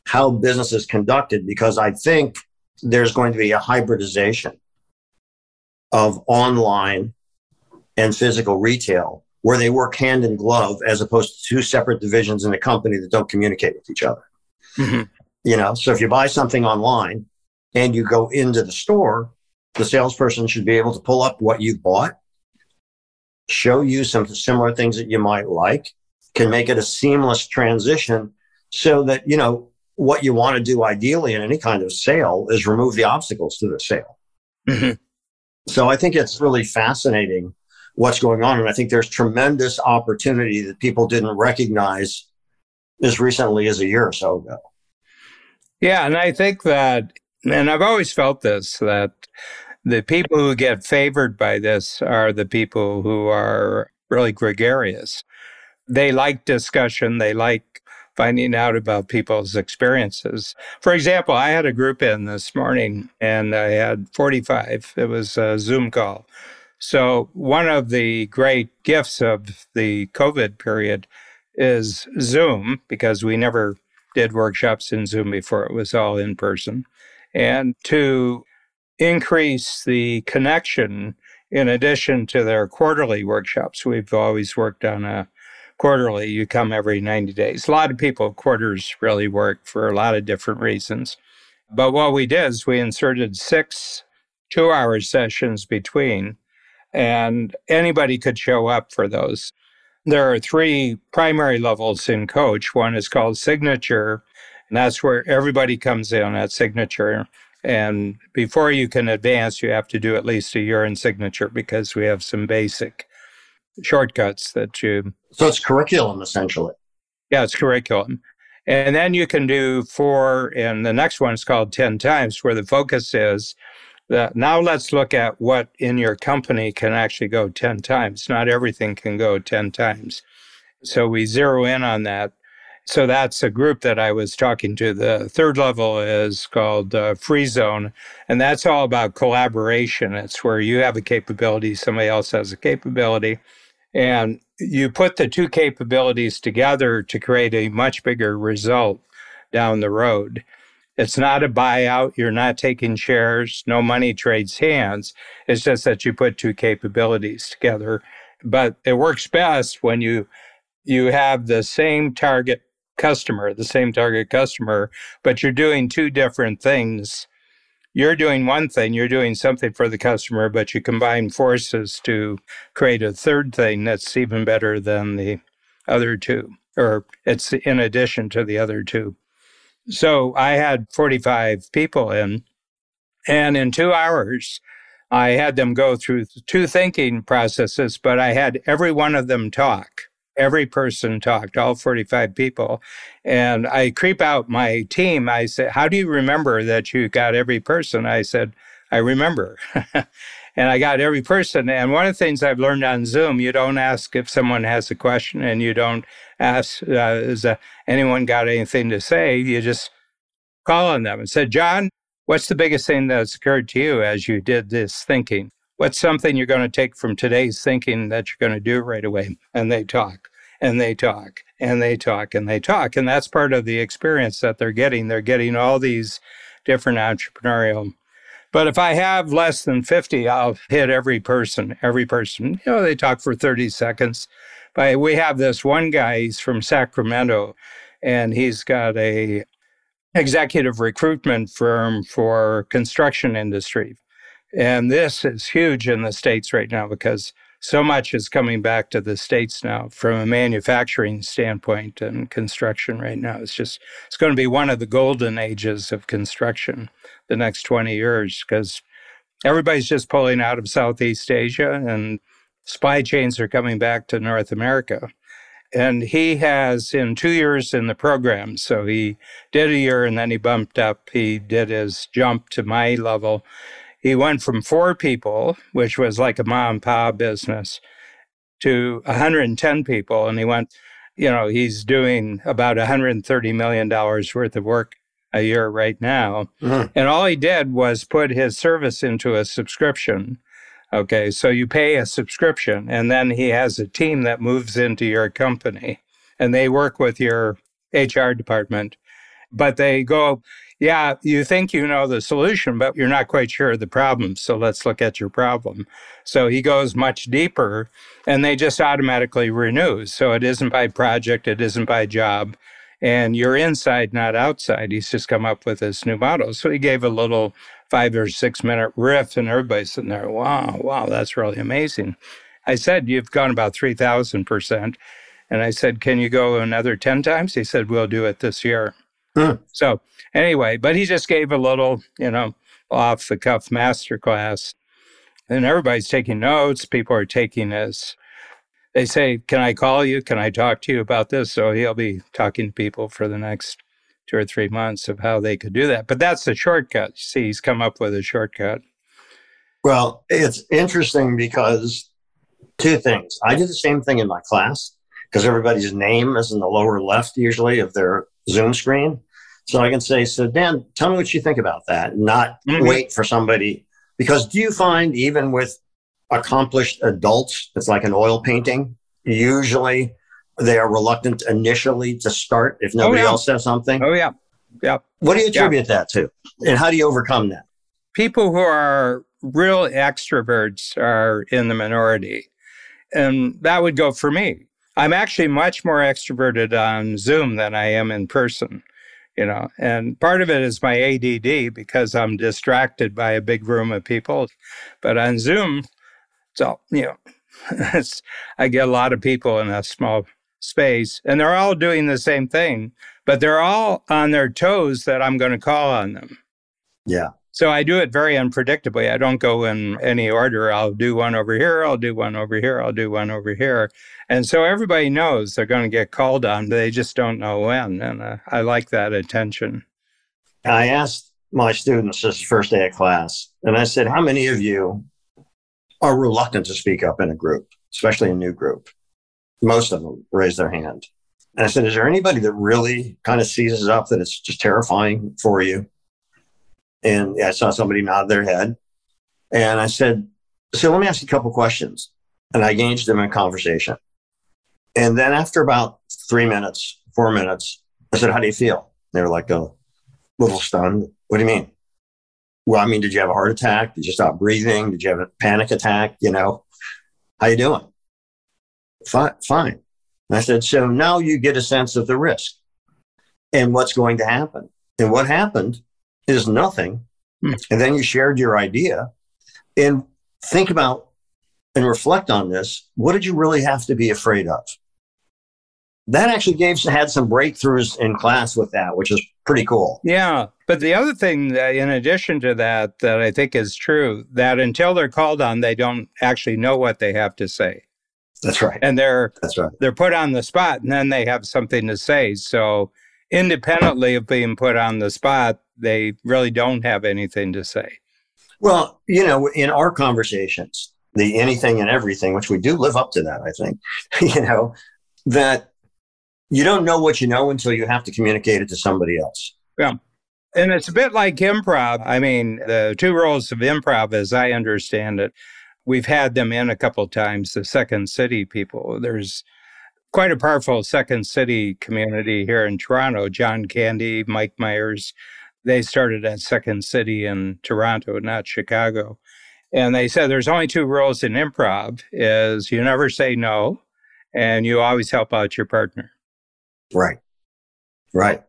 S2: how business is conducted because I think there's going to be a hybridization of online and physical retail where they work hand in glove as opposed to two separate divisions in a company that don't communicate with each other. Mm-hmm. You know, so if you buy something online and you go into the store, the salesperson should be able to pull up what you bought, show you some similar things that you might like, can make it a seamless transition so that, you know, what you want to do ideally in any kind of sale is remove the obstacles to the sale. Mm-hmm. So I think it's really fascinating what's going on. And I think there's tremendous opportunity that people didn't recognize as recently as a year or so ago.
S1: Yeah. And I think that, and I've always felt this, that the people who get favored by this are the people who are really gregarious. They like discussion, they like finding out about people's experiences. For example, I had a group in this morning and I had 45. It was a Zoom call. So, one of the great gifts of the COVID period is Zoom because we never did workshops in Zoom before, it was all in person. And to increase the connection in addition to their quarterly workshops, we've always worked on a quarterly. You come every 90 days. A lot of people, quarters really work for a lot of different reasons. But what we did is we inserted six two hour sessions between, and anybody could show up for those. There are three primary levels in coach. One is called signature, and that's where everybody comes in at signature. And before you can advance, you have to do at least a year in signature because we have some basic shortcuts that you.
S2: So it's curriculum essentially.
S1: Yeah, it's curriculum. And then you can do four, and the next one is called 10 times, where the focus is that now let's look at what in your company can actually go 10 times. Not everything can go 10 times. So we zero in on that. So that's a group that I was talking to. The third level is called uh, Free Zone, and that's all about collaboration. It's where you have a capability, somebody else has a capability, and you put the two capabilities together to create a much bigger result down the road. It's not a buyout. You're not taking shares. No money trades hands. It's just that you put two capabilities together. But it works best when you you have the same target customer, the same target customer, but you're doing two different things you're doing one thing, you're doing something for the customer, but you combine forces to create a third thing that's even better than the other two, or it's in addition to the other two. So I had 45 people in, and in two hours, I had them go through two thinking processes, but I had every one of them talk Every person talked, all 45 people. And I creep out my team. I said, How do you remember that you got every person? I said, I remember. and I got every person. And one of the things I've learned on Zoom, you don't ask if someone has a question and you don't ask, uh, is uh, anyone got anything to say? You just call on them and said, John, what's the biggest thing that's occurred to you as you did this thinking? What's something you're going to take from today's thinking that you're going to do right away? And they talk and they talk and they talk and they talk. And that's part of the experience that they're getting. They're getting all these different entrepreneurial. But if I have less than 50, I'll hit every person, every person. You know, they talk for 30 seconds. But we have this one guy, he's from Sacramento, and he's got a executive recruitment firm for construction industry. And this is huge in the States right now because so much is coming back to the States now from a manufacturing standpoint and construction right now. It's just, it's going to be one of the golden ages of construction the next 20 years because everybody's just pulling out of Southeast Asia and supply chains are coming back to North America. And he has in two years in the program. So he did a year and then he bumped up. He did his jump to my level. He went from four people, which was like a mom and pop business, to 110 people. And he went, you know, he's doing about $130 million worth of work a year right now. Mm-hmm. And all he did was put his service into a subscription Okay, so you pay a subscription, and then he has a team that moves into your company and they work with your HR department. But they go, yeah, you think you know the solution, but you're not quite sure of the problem. So let's look at your problem. So he goes much deeper and they just automatically renew. So it isn't by project, it isn't by job. And you're inside, not outside. He's just come up with this new model. So he gave a little five or six minute riff, and everybody's sitting there, wow, wow, that's really amazing. I said, You've gone about 3,000%. And I said, Can you go another 10 times? He said, We'll do it this year. So, anyway, but he just gave a little, you know, off the cuff master class. And everybody's taking notes. People are taking this. They say, Can I call you? Can I talk to you about this? So he'll be talking to people for the next two or three months of how they could do that. But that's the shortcut. See, he's come up with a shortcut.
S2: Well, it's interesting because two things. I do the same thing in my class because everybody's name is in the lower left usually of their Zoom screen. So I can say, so Dan, tell me what you think about that, not mm-hmm. wait for somebody. Because do you find even with accomplished adults, it's like an oil painting, usually they are reluctant initially to start if nobody oh, yeah. else says something.
S1: Oh yeah, yeah.
S2: What do you attribute yeah. that to, and how do you overcome that?
S1: People who are real extroverts are in the minority, and that would go for me. I'm actually much more extroverted on Zoom than I am in person. You know, and part of it is my ADD because I'm distracted by a big room of people. But on Zoom, it's all, you know, it's, I get a lot of people in a small space and they're all doing the same thing, but they're all on their toes that I'm going to call on them.
S2: Yeah.
S1: So I do it very unpredictably. I don't go in any order. I'll do one over here, I'll do one over here, I'll do one over here. And so everybody knows they're going to get called on, they just don't know when. And uh, I like that attention.
S2: I asked my students this first day of class, and I said, How many of you are reluctant to speak up in a group, especially a new group? most of them raised their hand. And I said, Is there anybody that really kind of seizes up that it's just terrifying for you? And I saw somebody nod their head. And I said, So let me ask you a couple questions. And I engaged them in conversation. And then after about three minutes, four minutes, I said, How do you feel? They were like a little stunned. What do you mean? Well, I mean, did you have a heart attack? Did you stop breathing? Did you have a panic attack? You know, how you doing? fine. fine. And I said, so now you get a sense of the risk and what's going to happen. And what happened is nothing. Hmm. And then you shared your idea and think about and reflect on this. What did you really have to be afraid of? That actually gave had some breakthroughs in class with that, which is pretty cool.
S1: Yeah. But the other thing that, in addition to that, that I think is true, that until they're called on, they don't actually know what they have to say.
S2: That's right.
S1: And they're
S2: That's right.
S1: they're put on the spot and then they have something to say. So independently of being put on the spot, they really don't have anything to say.
S2: Well, you know, in our conversations, the anything and everything, which we do live up to that, I think, you know, that you don't know what you know until you have to communicate it to somebody else.
S1: Yeah. And it's a bit like improv. I mean, the two roles of improv, as I understand it, we've had them in a couple times, the Second City people. There's quite a powerful Second City community here in Toronto. John Candy, Mike Myers, they started at Second City in Toronto, not Chicago. And they said there's only two rules in improv is you never say no and you always help out your partner.
S2: Right. Right.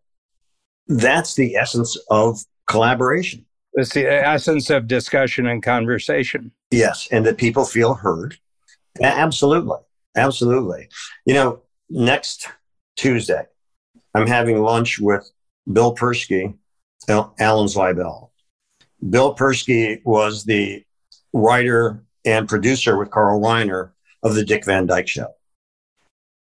S2: That's the essence of collaboration.
S1: It's the essence of discussion and conversation.
S2: Yes. And that people feel heard. Absolutely. Absolutely. You know, next Tuesday, I'm having lunch with Bill Persky, Alan Zweibel. Bill Persky was the writer and producer with Carl Reiner of the Dick Van Dyke Show.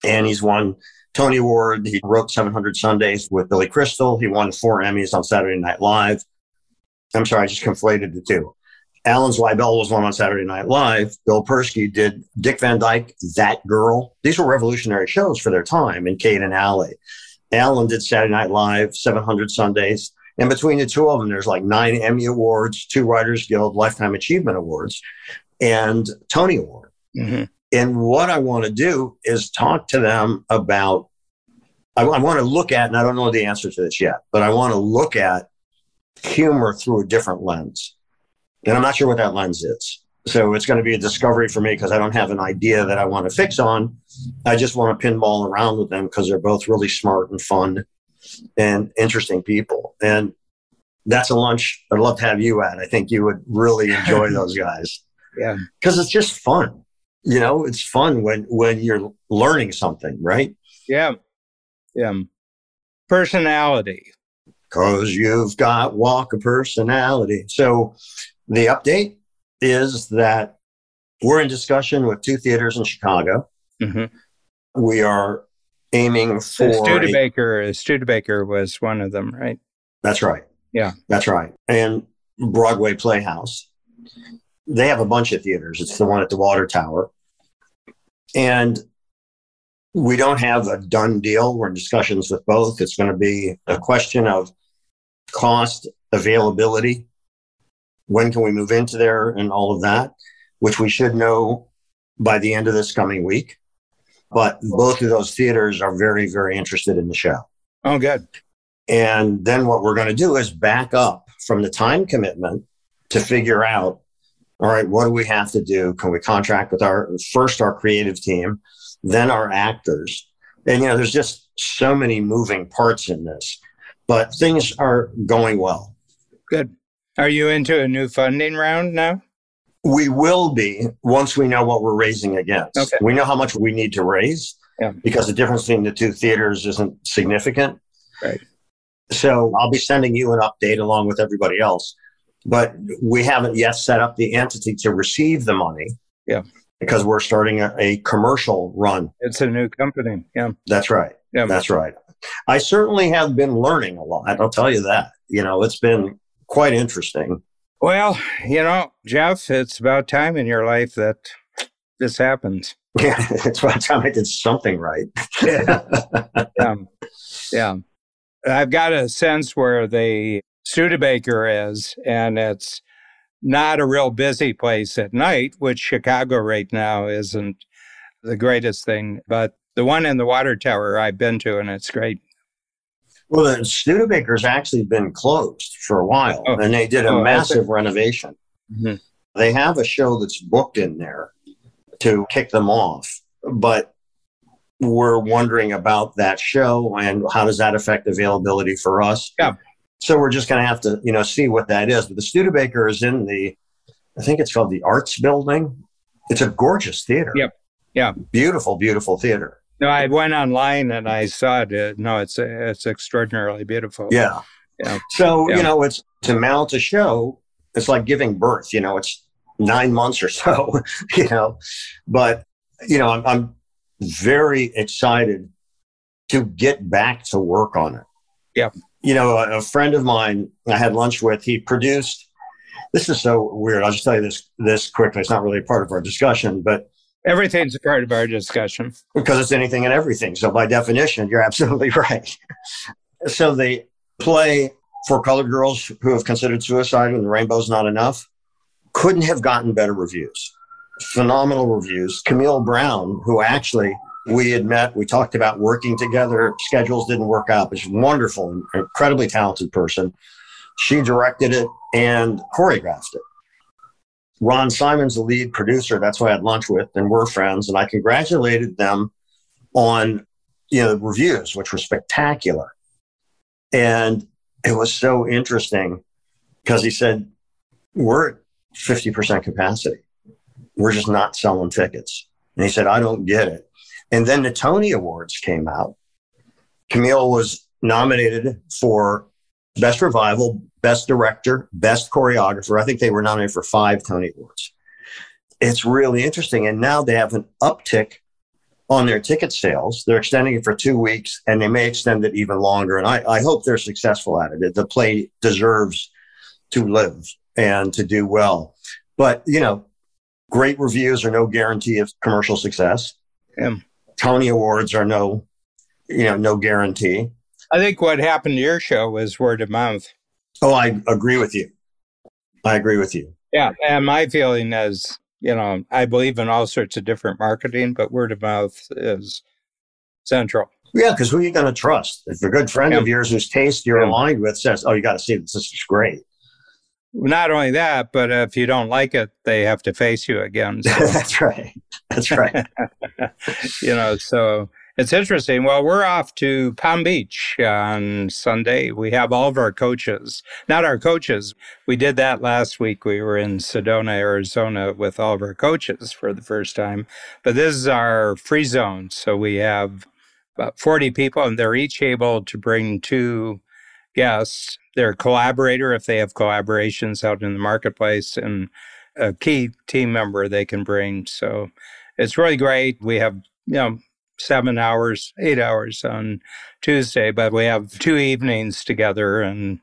S2: And he's won Tony Award. He wrote 700 Sundays with Billy Crystal. He won four Emmys on Saturday Night Live. I'm sorry, I just conflated the two. Alan Zweibel was one on Saturday Night Live. Bill Persky did Dick Van Dyke, That Girl. These were revolutionary shows for their time in Kate and Allie. Alan did Saturday Night Live, 700 Sundays. And between the two of them, there's like nine Emmy Awards, two Writers Guild Lifetime Achievement Awards, and Tony Award. Mm-hmm. And what I want to do is talk to them about, I, I want to look at, and I don't know the answer to this yet, but I want to look at humor through a different lens. And I'm not sure what that lens is. So it's going to be a discovery for me because I don't have an idea that I want to fix on. I just want to pinball around with them because they're both really smart and fun and interesting people. And that's a lunch I'd love to have you at. I think you would really enjoy those guys.
S1: Yeah.
S2: Because it's just fun. You know, it's fun when when you're learning something, right?
S1: Yeah. Yeah. Personality.
S2: Because you've got walk of personality. So the update is that we're in discussion with two theaters in Chicago. Mm-hmm. We are aiming for
S1: Studebaker. A, Studebaker was one of them, right?
S2: That's right.
S1: Yeah,
S2: that's right. And Broadway Playhouse. They have a bunch of theaters. It's the one at the Water Tower, and we don't have a done deal. We're in discussions with both. It's going to be a question of cost, availability, when can we move into there, and all of that, which we should know by the end of this coming week. But both of those theaters are very, very interested in the show.
S1: Oh, good.
S2: And then what we're going to do is back up from the time commitment to figure out all right, what do we have to do? Can we contract with our first our creative team, then our actors? And you know, there's just so many moving parts in this, but things are going well.
S1: Good. Are you into a new funding round now?
S2: We will be once we know what we're raising against. Okay. We know how much we need to raise yeah. because the difference between the two theaters isn't significant.
S1: Right.
S2: So I'll be sending you an update along with everybody else. But we haven't yet set up the entity to receive the money.
S1: Yeah.
S2: Because we're starting a, a commercial run.
S1: It's a new company. Yeah.
S2: That's right. Yeah. That's right. I certainly have been learning a lot. I'll tell you that. You know, it's been quite interesting.
S1: Well, you know, Jeff, it's about time in your life that this happens.
S2: Yeah, it's about time I did something right.
S1: yeah. yeah. Um, yeah. I've got a sense where the Studebaker is, and it's not a real busy place at night, which Chicago right now isn't the greatest thing. But the one in the water tower I've been to, and it's great.
S2: Well, the Studebaker's actually been closed for a while, oh. and they did a oh, massive renovation. Mm-hmm. They have a show that's booked in there to kick them off, but we're wondering about that show and how does that affect availability for us.
S1: Yeah.
S2: So we're just going to have to, you know, see what that is. But the Studebaker is in the, I think it's called the Arts Building. It's a gorgeous theater.
S1: Yep. Yeah.
S2: Beautiful, beautiful theater.
S1: No, I went online and I saw it. No, it's it's extraordinarily beautiful.
S2: Yeah. Yeah. So yeah. you know, it's to mount a show. It's like giving birth. You know, it's nine months or so. You know, but you know, I'm, I'm very excited to get back to work on it.
S1: Yeah.
S2: You know, a, a friend of mine I had lunch with, he produced this is so weird. I'll just tell you this this quickly. It's not really part of our discussion, but
S1: everything's a part of our discussion
S2: because it's anything and everything. So by definition, you're absolutely right. so the play for colored girls who have considered suicide when the rainbow's not enough. Couldn't have gotten better reviews. Phenomenal reviews. Camille Brown, who actually we had met, we talked about working together. Schedules didn't work out, but she's wonderful, incredibly talented person. She directed it and choreographed it. Ron Simons the lead producer. That's who I had lunch with, and we're friends. And I congratulated them on you know reviews, which were spectacular. And it was so interesting because he said, "We're at fifty percent capacity. We're just not selling tickets." And he said, "I don't get it." And then the Tony Awards came out. Camille was nominated for Best Revival, Best Director, Best Choreographer. I think they were nominated for five Tony Awards. It's really interesting. And now they have an uptick on their ticket sales. They're extending it for two weeks and they may extend it even longer. And I, I hope they're successful at it. The play deserves to live and to do well. But, you know, great reviews are no guarantee of commercial success.
S1: Yeah.
S2: Tony Awards are no, you know, no guarantee.
S1: I think what happened to your show was word of mouth.
S2: Oh, I agree with you. I agree with you.
S1: Yeah. And my feeling is, you know, I believe in all sorts of different marketing, but word of mouth is central.
S2: Yeah, because who are you going to trust? If a good friend yeah. of yours whose taste you're yeah. aligned with says, "Oh, you got to see this. This is great."
S1: Not only that, but if you don't like it, they have to face you again. So.
S2: That's right. That's right.
S1: you know, so it's interesting. Well, we're off to Palm Beach on Sunday. We have all of our coaches, not our coaches. We did that last week. We were in Sedona, Arizona with all of our coaches for the first time. But this is our free zone. So we have about 40 people, and they're each able to bring two guests, their collaborator if they have collaborations out in the marketplace, and a key team member they can bring. So it's really great. We have, you know, seven hours, eight hours on Tuesday, but we have two evenings together and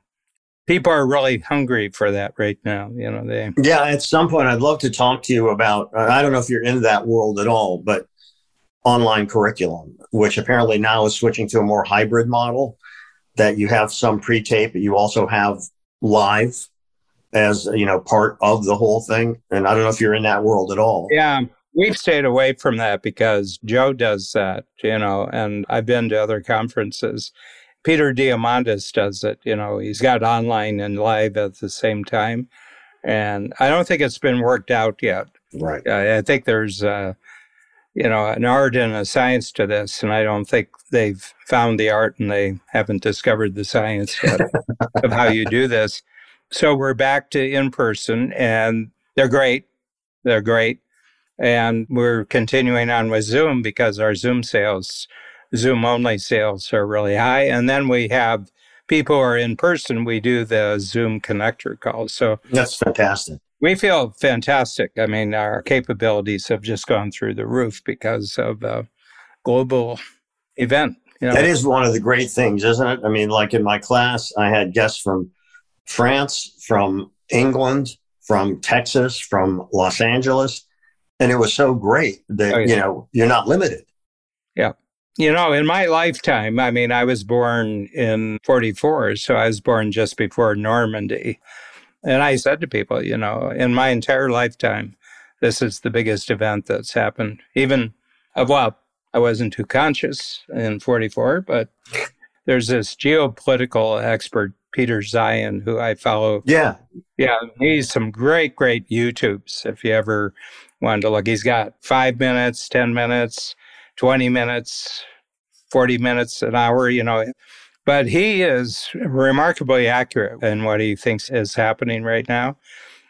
S1: people are really hungry for that right now. You know, they.
S2: Yeah, at some point, I'd love to talk to you about, uh, I don't know if you're into that world at all, but online curriculum, which apparently now is switching to a more hybrid model that you have some pre-tape, but you also have live as you know part of the whole thing and i don't know if you're in that world at all
S1: yeah We've stayed away from that because Joe does that, you know, and I've been to other conferences. Peter Diamandis does it, you know, he's got online and live at the same time. And I don't think it's been worked out yet.
S2: Right.
S1: I, I think there's, uh, you know, an art and a science to this. And I don't think they've found the art and they haven't discovered the science yet of how you do this. So we're back to in person and they're great. They're great. And we're continuing on with Zoom because our Zoom sales, Zoom only sales are really high. And then we have people who are in person, we do the Zoom connector calls. So
S2: that's fantastic.
S1: We feel fantastic. I mean, our capabilities have just gone through the roof because of a global event.
S2: You know? That is one of the great things, isn't it? I mean, like in my class, I had guests from France, from England, from Texas, from Los Angeles and it was so great that oh, yeah. you know you're not limited
S1: yeah you know in my lifetime i mean i was born in 44 so i was born just before normandy and i said to people you know in my entire lifetime this is the biggest event that's happened even of well i wasn't too conscious in 44 but there's this geopolitical expert Peter Zeihan, who I follow.
S2: Yeah.
S1: Yeah. He's some great, great YouTubes. If you ever wanted to look. He's got five minutes, 10 minutes, 20 minutes, 40 minutes, an hour, you know. But he is remarkably accurate in what he thinks is happening right now.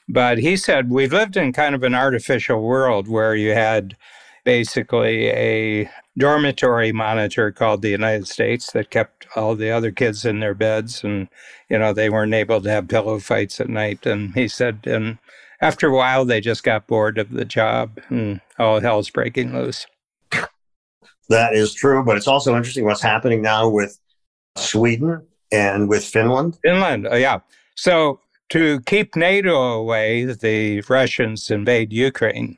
S1: But he said, We've lived in kind of an artificial world where you had basically a dormitory monitor called the United States that kept all the other kids in their beds and you know they weren't able to have pillow fights at night and he said and after a while, they just got bored of the job and all hell's breaking loose.
S2: That is true, but it's also interesting what's happening now with Sweden and with Finland.
S1: Finland, uh, yeah. So to keep NATO away, the Russians invade Ukraine.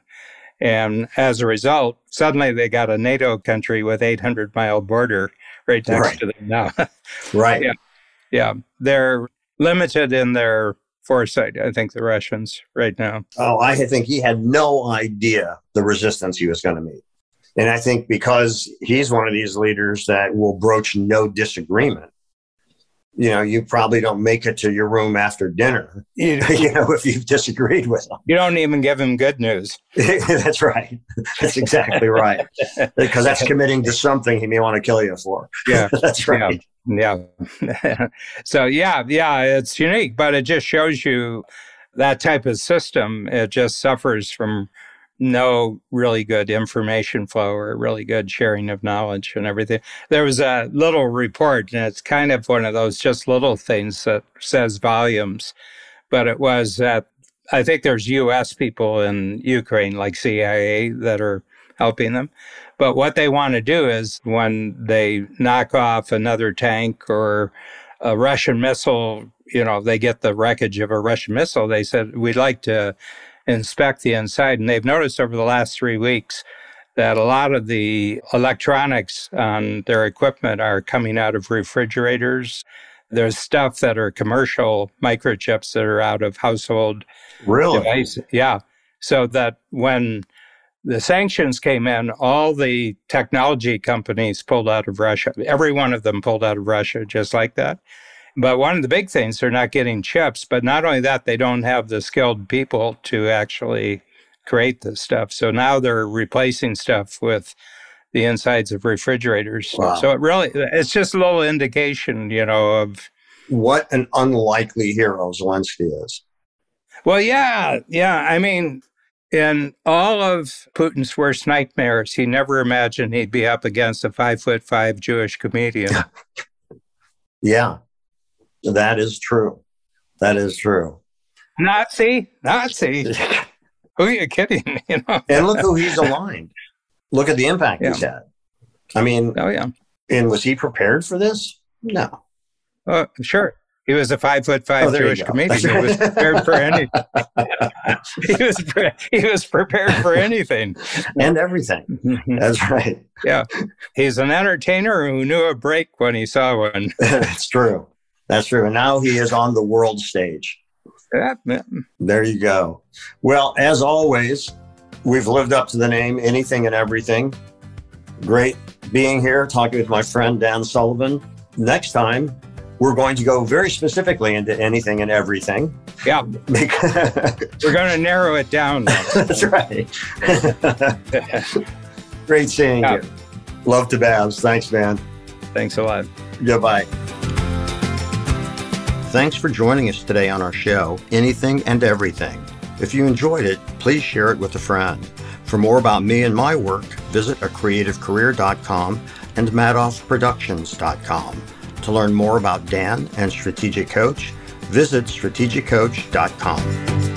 S1: And as a result, suddenly they got a NATO country with 800 mile border right next right. to them now.
S2: right.
S1: Yeah. Yeah. They're limited in their foresight, I think, the Russians right now.
S2: Oh, I think he had no idea the resistance he was going to meet. And I think because he's one of these leaders that will broach no disagreement, you know, you probably don't make it to your room after dinner, you, you know, if you've disagreed with him.
S1: You don't even give him good news.
S2: that's right. That's exactly right. because that's committing to something he may want to kill you for.
S1: Yeah.
S2: that's right.
S1: Yeah. yeah. so, yeah, yeah, it's unique, but it just shows you that type of system. It just suffers from no really good information flow or really good sharing of knowledge and everything. There was a little report, and it's kind of one of those just little things that says volumes, but it was that I think there's US people in Ukraine, like CIA, that are helping them. But what they want to do is when they knock off another tank or a Russian missile, you know, they get the wreckage of a Russian missile, they said, we'd like to inspect the inside. And they've noticed over the last three weeks that a lot of the electronics on their equipment are coming out of refrigerators. There's stuff that are commercial microchips that are out of household
S2: really?
S1: devices. Yeah. So that when the sanctions came in, all the technology companies pulled out of Russia. Every one of them pulled out of Russia just like that. But one of the big things, they're not getting chips. But not only that, they don't have the skilled people to actually create this stuff. So now they're replacing stuff with the insides of refrigerators. Wow. So it really, it's just a little indication, you know, of
S2: what an unlikely hero Zelensky is.
S1: Well, yeah, yeah. I mean, in all of Putin's worst nightmares, he never imagined he'd be up against a five foot five Jewish comedian.
S2: yeah. That is true. That is true.
S1: Nazi, Nazi. who are you kidding? You know.
S2: and look who he's aligned. Look at the impact yeah. he's had. I mean,
S1: oh yeah.
S2: And was he prepared for this? No.
S1: Oh, sure. He was a five foot five oh, Jewish comedian. He was prepared for anything. he was pre- he was prepared for anything
S2: and everything. Mm-hmm. That's right.
S1: Yeah, he's an entertainer who knew a break when he saw one.
S2: That's true. That's true. And now he is on the world stage.
S1: Yeah.
S2: There you go. Well, as always, we've lived up to the name Anything and Everything. Great being here, talking with my friend Dan Sullivan. Next time, we're going to go very specifically into anything and everything.
S1: Yeah. we're going to narrow it down.
S2: That's right. Great seeing yeah. you. Love to Babs. Thanks, man.
S1: Thanks a lot.
S2: Goodbye. Thanks for joining us today on our show, Anything and Everything. If you enjoyed it, please share it with a friend. For more about me and my work, visit acreativecareer.com and madoffproductions.com. To learn more about Dan and Strategic Coach, visit strategiccoach.com.